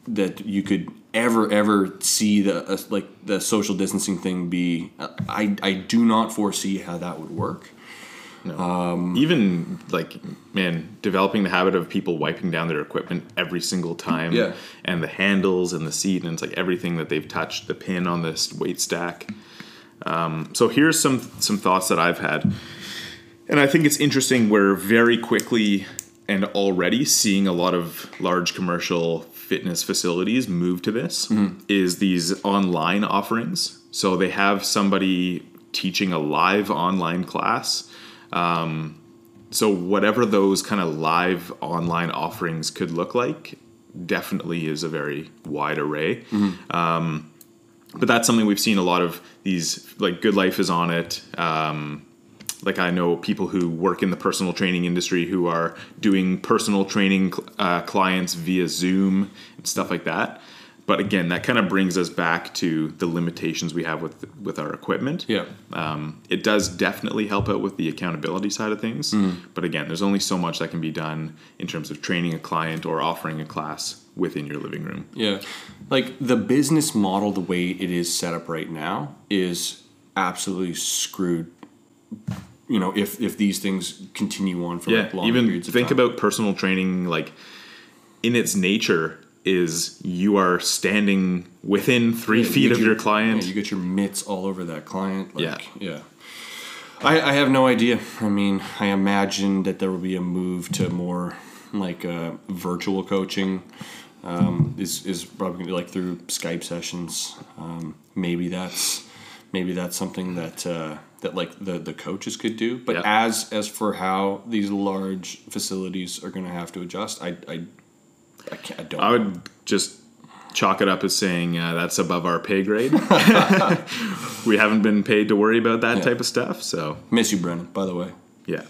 that you could ever ever see the uh, like the social distancing thing be. I I do not foresee how that would work. Even like man developing the habit of people wiping down their equipment every single time. Yeah. and the handles and the seat and it's like everything that they've touched the pin on this weight stack. Um, so here's some some thoughts that i've had. And i think it's interesting we're very quickly and already seeing a lot of large commercial fitness facilities move to this is these online offerings. So they have somebody teaching a live online class so whatever those kind of live online offerings could look like definitely is a very wide array. Um, but that's something we've seen a lot of these like good life is on it. Um, like i know people who work in the personal training industry who are doing personal training uh, clients via zoom and stuff like that but again that kind of brings us back to the limitations we have with with our equipment Yeah. um, it does definitely help out with the accountability side of things. But again, there's only so much that can be done in terms of training a client or offering a class within your living room. Yeah. Like the business model, the way it is set up right now, is absolutely screwed. You know, if if these things continue on for Yeah, like long even periods of think time. about personal training, like in its nature, is you are standing within three Yeah, feet get of your yeah, client. you get your mitts all over that client. Like, Yeah. yeah. I, I have no idea. I mean, I imagine that there will be a move to more like uh, virtual coaching. Um, is is probably gonna be like through Skype sessions. Um, maybe that's maybe that's something that uh, that like the the coaches could do. But Yeah. as as for how these large facilities are going to have to adjust, I I I, I don't. I would just chalk it up as saying uh, that's above our pay grade. we haven't been paid to worry about that Yeah. type of stuff. So miss you, Brennan. By the way. yeah.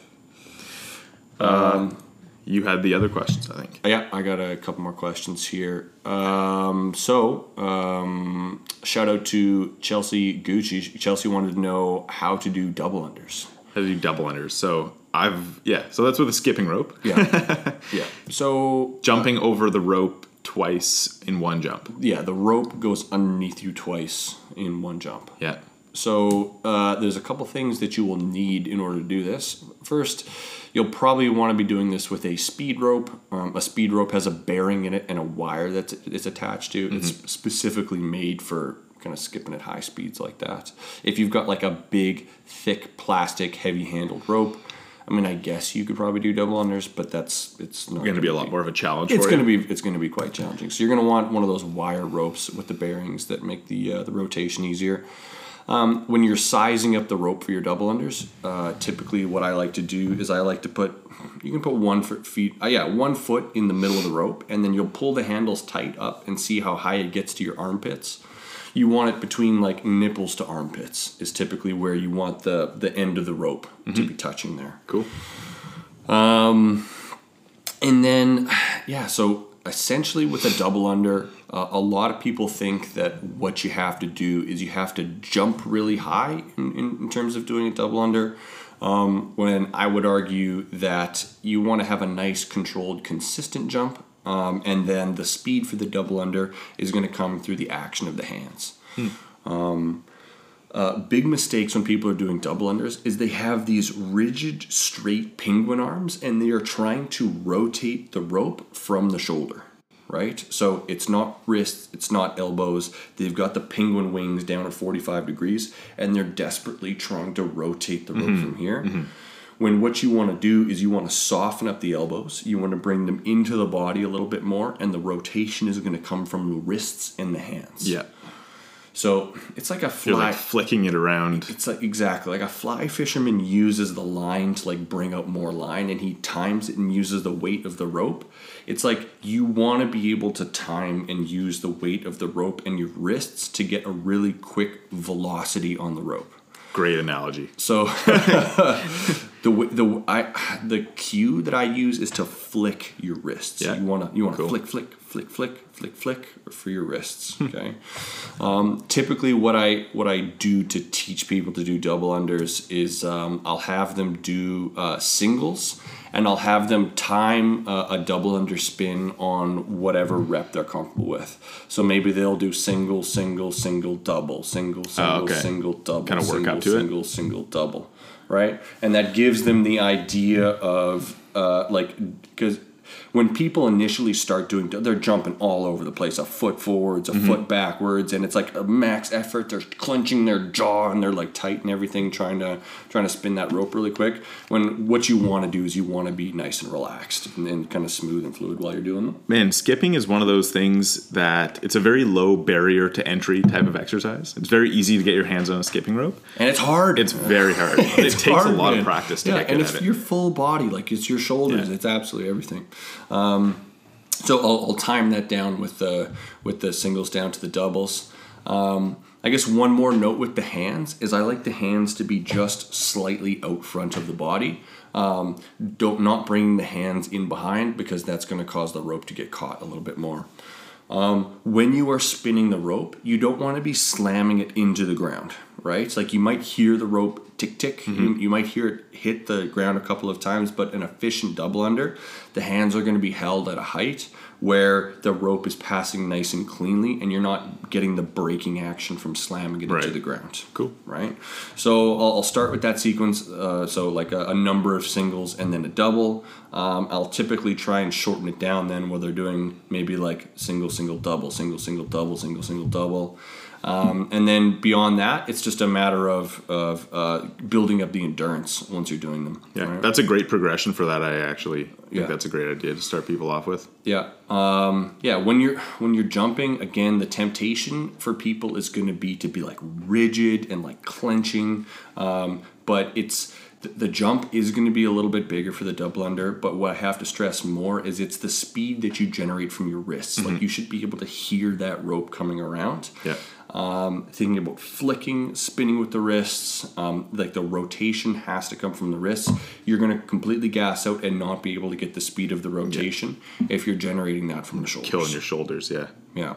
Um, you had the other questions, I think. Yeah, I got a couple more questions here. Um, so, um, shout out to Chelsea Gucci. Chelsea wanted to know how to do double unders. How to do double unders. So I've yeah. So that's with a skipping rope, Yeah, yeah. So, jumping over the rope twice in one jump. yeah, the rope goes underneath you twice in one jump. Yeah. So uh, there's a couple things that you will need in order to do this. First, you'll probably want to be doing this with a speed rope. Um, a speed rope has a bearing in it and a wire that it's attached to. It's specifically made for kind of skipping at high speeds like that. If you've got like a big, thick, plastic, heavy-handled rope, I mean, I guess you could probably do double unders, but that's it's not Going to be a lot more of a challenge. it's going to be it's going to be quite challenging. So you're going to want one of those wire ropes with the bearings that make the uh, the rotation easier. Um, when you're sizing up the rope for your double unders, uh, typically what I like to do is I like to put you can put one foot feet uh, yeah one foot in the middle of the rope, and then you'll pull the handles tight up and see how high it gets to your armpits. You want it between like nipples to armpits is typically where you want the the end of the rope to be touching there. cool. Um, And then, yeah, so essentially with a double under, uh, a lot of people think that what you have to do is you have to jump really high in, in, in terms of doing a double under. Um, when I would argue that you want to have a nice, controlled, consistent jump, um, and then the speed for the double under is going to come through the action of the hands. Uh, big mistakes when people are doing double unders is they have these rigid, straight penguin arms and they are trying to rotate the rope from the shoulder, right? So it's not wrists, it's not elbows. They've got the penguin wings down at 45 degrees and they're desperately trying to rotate the rope from here. When what you want to do is you want to soften up the elbows, you want to bring them into the body a little bit more, and the rotation is going to come from the wrists and the hands. Yeah. So it's like a You're fly. like flicking it around. It's like exactly like a fly fisherman uses the line to like bring out more line and he times it and uses the weight of the rope. It's like you want to be able to time and use the weight of the rope and your wrists to get a really quick velocity on the rope. Great analogy. So the the I the cue that I use is to flick your wrists. Yeah. You want to you want to Cool. flick flick flick flick flick flick for your wrists. Okay. um, typically, what I what I do to teach people to do double unders is um, I'll have them do uh, singles. And I'll have them time uh, a double under spin on whatever rep they're comfortable with. So maybe they'll do single, single, single, double, single, single, Oh, okay. single, double, Kinda work single, up to it. single, single, double, right? And that gives them the idea of uh, like because when people initially start doing, they're jumping all over the place, a foot forwards, a Mm-hmm. foot backwards, and it's like a max effort. They're clenching their jaw and they're like tight and everything, trying to trying to spin that rope really quick. When what you want to do is you want to be nice and relaxed and, and kind of smooth and fluid while you're doing them. Man, skipping is one of those things that it's a very low barrier to entry type of exercise. It's very easy to get your hands on a skipping rope. And it's hard. It's very hard. it It's takes a lot man. of practice to yeah, get good and it's it. your full body, like it's your shoulders, Yeah. it's absolutely everything. Um, so I'll, I'll time that down with the with the singles down to the doubles. Um, I guess one more note with the hands is I like the hands to be just slightly out front of the body. Um, don't not bring the hands in behind because that's going to cause the rope to get caught a little bit more. Um, when you are spinning the rope, you don't want to be slamming it into the ground, right? It's like you might hear the rope tick tick. You, you might hear it hit the ground a couple of times, but an efficient double under, the hands are going to be held at a height where the rope is passing nice and cleanly, and you're not getting the braking action from slamming it into the ground. Cool. Right. So I'll, I'll start with that sequence. Uh, so like a, a number of singles and then a double. Um, I'll typically try and shorten it down then where they're doing maybe like single, single, double, single, single, double, single, single, double. Um, and then beyond that, it's just a matter of of uh, building up the endurance once you're doing them. Yeah, right? that's a great progression for that. I actually think Yeah. that's a great idea to start people off with. Yeah, um, yeah. When you're when you're jumping, again, the temptation for people is going to be to be like rigid and like clenching, um, but it's the, the jump is going to be a little bit bigger for the double under. But what I have to stress more is it's the speed that you generate from your wrists. Like you should be able to hear that rope coming around. Yeah. Um, thinking about flicking, spinning with the wrists, um, like the rotation has to come from the wrists. You're going to completely gas out and not be able to get the speed of the rotation if you're generating that from the shoulders. Killing your shoulders. Yeah. Yeah.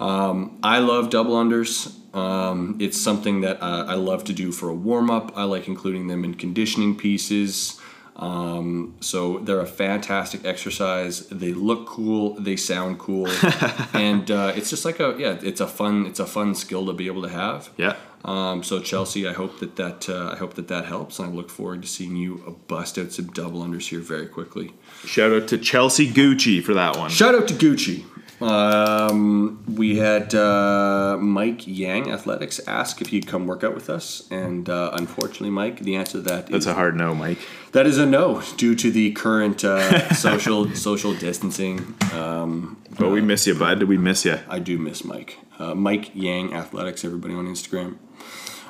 Um, I love double unders. Um, it's something that uh, I love to do for a warm up. I like including them in conditioning pieces. Um, so they're a fantastic exercise. They look cool. They sound cool, and uh, it's just like a yeah. It's a fun. It's a fun skill to be able to have. Yeah. Um, so Chelsea, I hope that that uh, I hope that that helps. And I look forward to seeing you bust out some double unders here very quickly. Shout out to Chelsea Gucci for that one. Shout out to Gucci. Um, we had uh, Mike Yang Athletics ask if he'd come work out with us, and uh, unfortunately, Mike, the answer to that That's is a hard no, Mike. that is a no due to the current uh, social social distancing. Um, But we miss you, bud. Do we miss you. I do miss Mike. Uh, Mike Yang Athletics, everybody on Instagram.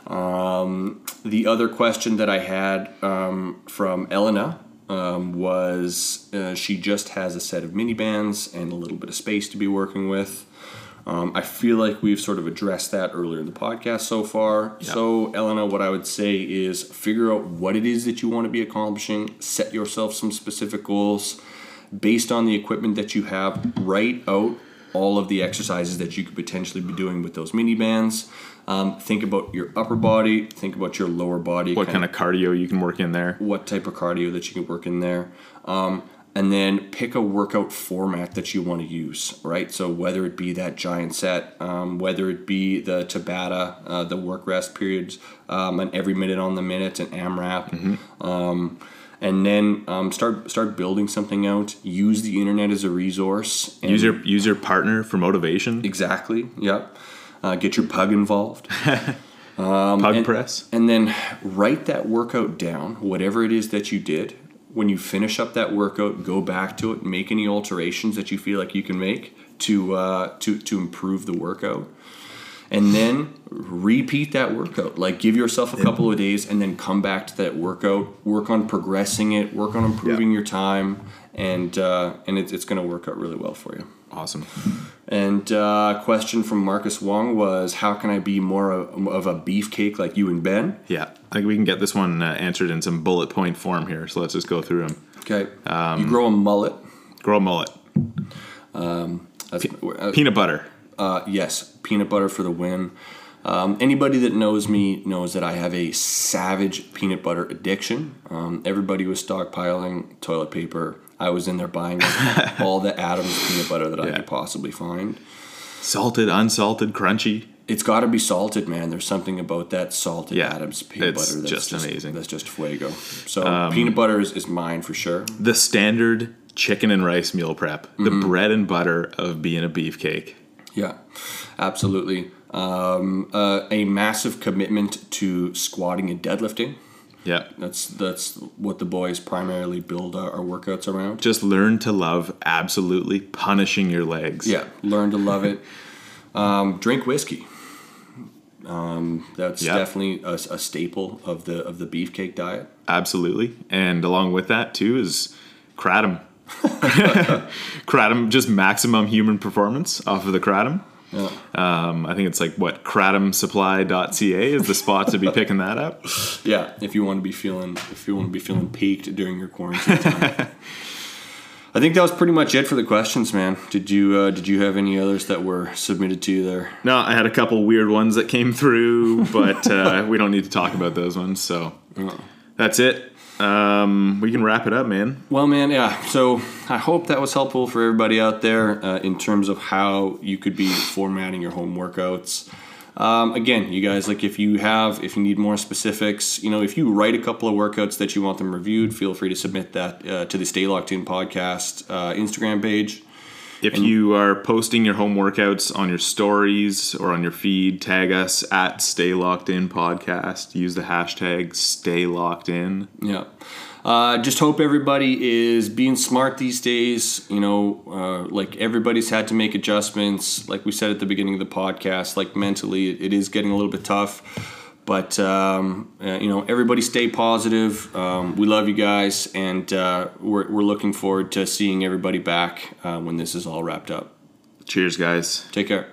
Um, the other question that I had um, from Elena um, was uh, she just has a set of mini bands and a little bit of space to be working with. Um, I feel like we've sort of addressed that earlier in the podcast so far. So, Elena, what I would say is figure out what it is that you want to be accomplishing, set yourself some specific goals based on the equipment that you have, write out all of the exercises that you could potentially be doing with those mini bands. Um, think about your upper body, think about your lower body. What kind of cardio you can work in there? what type of cardio that you can work in there. Um, and then pick a workout format that you want to use, right? So whether it be that giant set, um, whether it be the Tabata, uh, the work rest periods, um, and every minute on the minute, and AMRAP, um, and then um, start start building something out. Use the internet as a resource. And Use your use your partner for motivation. exactly. Yep. Uh, get your pug involved. Pug and- press. And then write that workout down, whatever it is that you did. When you finish up that workout, go back to it, make any alterations that you feel like you can make to uh, to to improve the workout, and then repeat that workout. Like give yourself a couple of days, and then come back to that workout. Work on progressing it. Work on improving your time, and uh, and it's it's going to work out really well for you. Awesome. And uh, question from Marcus Wong was, "How can I be more of, of a beefcake like you and Ben?" Yeah, I think we can get this one uh, answered in some bullet point form here. So let's just go through them. Okay. you grow a mullet. Grow a mullet. That's, uh, Peanut butter. Uh, yes, peanut butter for the win. Um, anybody that knows me knows that I have a savage peanut butter addiction. Um, everybody was stockpiling toilet paper. I was in there buying all the Adams peanut butter that I could possibly find. Salted, unsalted, crunchy. It's got to be salted, man. There's something about that salted Yeah, Adams peanut butter that's just just, amazing. Um, That's just fuego. So peanut butter is, is mine for sure. The standard chicken and rice meal prep. The bread and butter of being a beefcake. Yeah, absolutely. Um, uh, a massive commitment to squatting and deadlifting. Yeah. That's that's what the boys primarily build our, our workouts around. Just learn to love absolutely punishing your legs. Yeah, learn to love it. Um, drink whiskey. Um, that's Yeah. definitely a, a staple of the of the beefcake diet. Absolutely. And along with that too is kratom. kratom, just maximum human performance off of the kratom. Yeah. Um, I think it's like what kratomsupply.ca is the spot to be picking that up. Yeah, if you want to be feeling if you want to be feeling peaked during your quarantine time. I think that was pretty much it for the questions, man. Did you uh, did you have any others that were submitted to you there? No, I had a couple weird ones that came through, but uh, we don't need to talk about those ones. So that's it. Um, we can wrap it up, man. Well, man, yeah. So I hope that was helpful for everybody out there uh, in terms of how you could be formatting your home workouts. Um, again, you guys, like if you have, if you need more specifics, you know, if you write a couple of workouts that you want them reviewed, feel free to submit that uh, to the Stay Locked In podcast uh, Instagram page. If you are posting your home workouts on your stories or on your feed, tag us at Stay Locked In Podcast. Use the hashtag Stay Locked In. Yeah. Uh, just hope everybody is being smart these days. You know, uh, like everybody's had to make adjustments. Like we said at the beginning of the podcast, like mentally, it is getting a little bit tough. But um, uh, you know, everybody stay positive. Um, we love you guys, and uh, we're we're looking forward to seeing everybody back uh, when this is all wrapped up. Cheers, guys. Take care.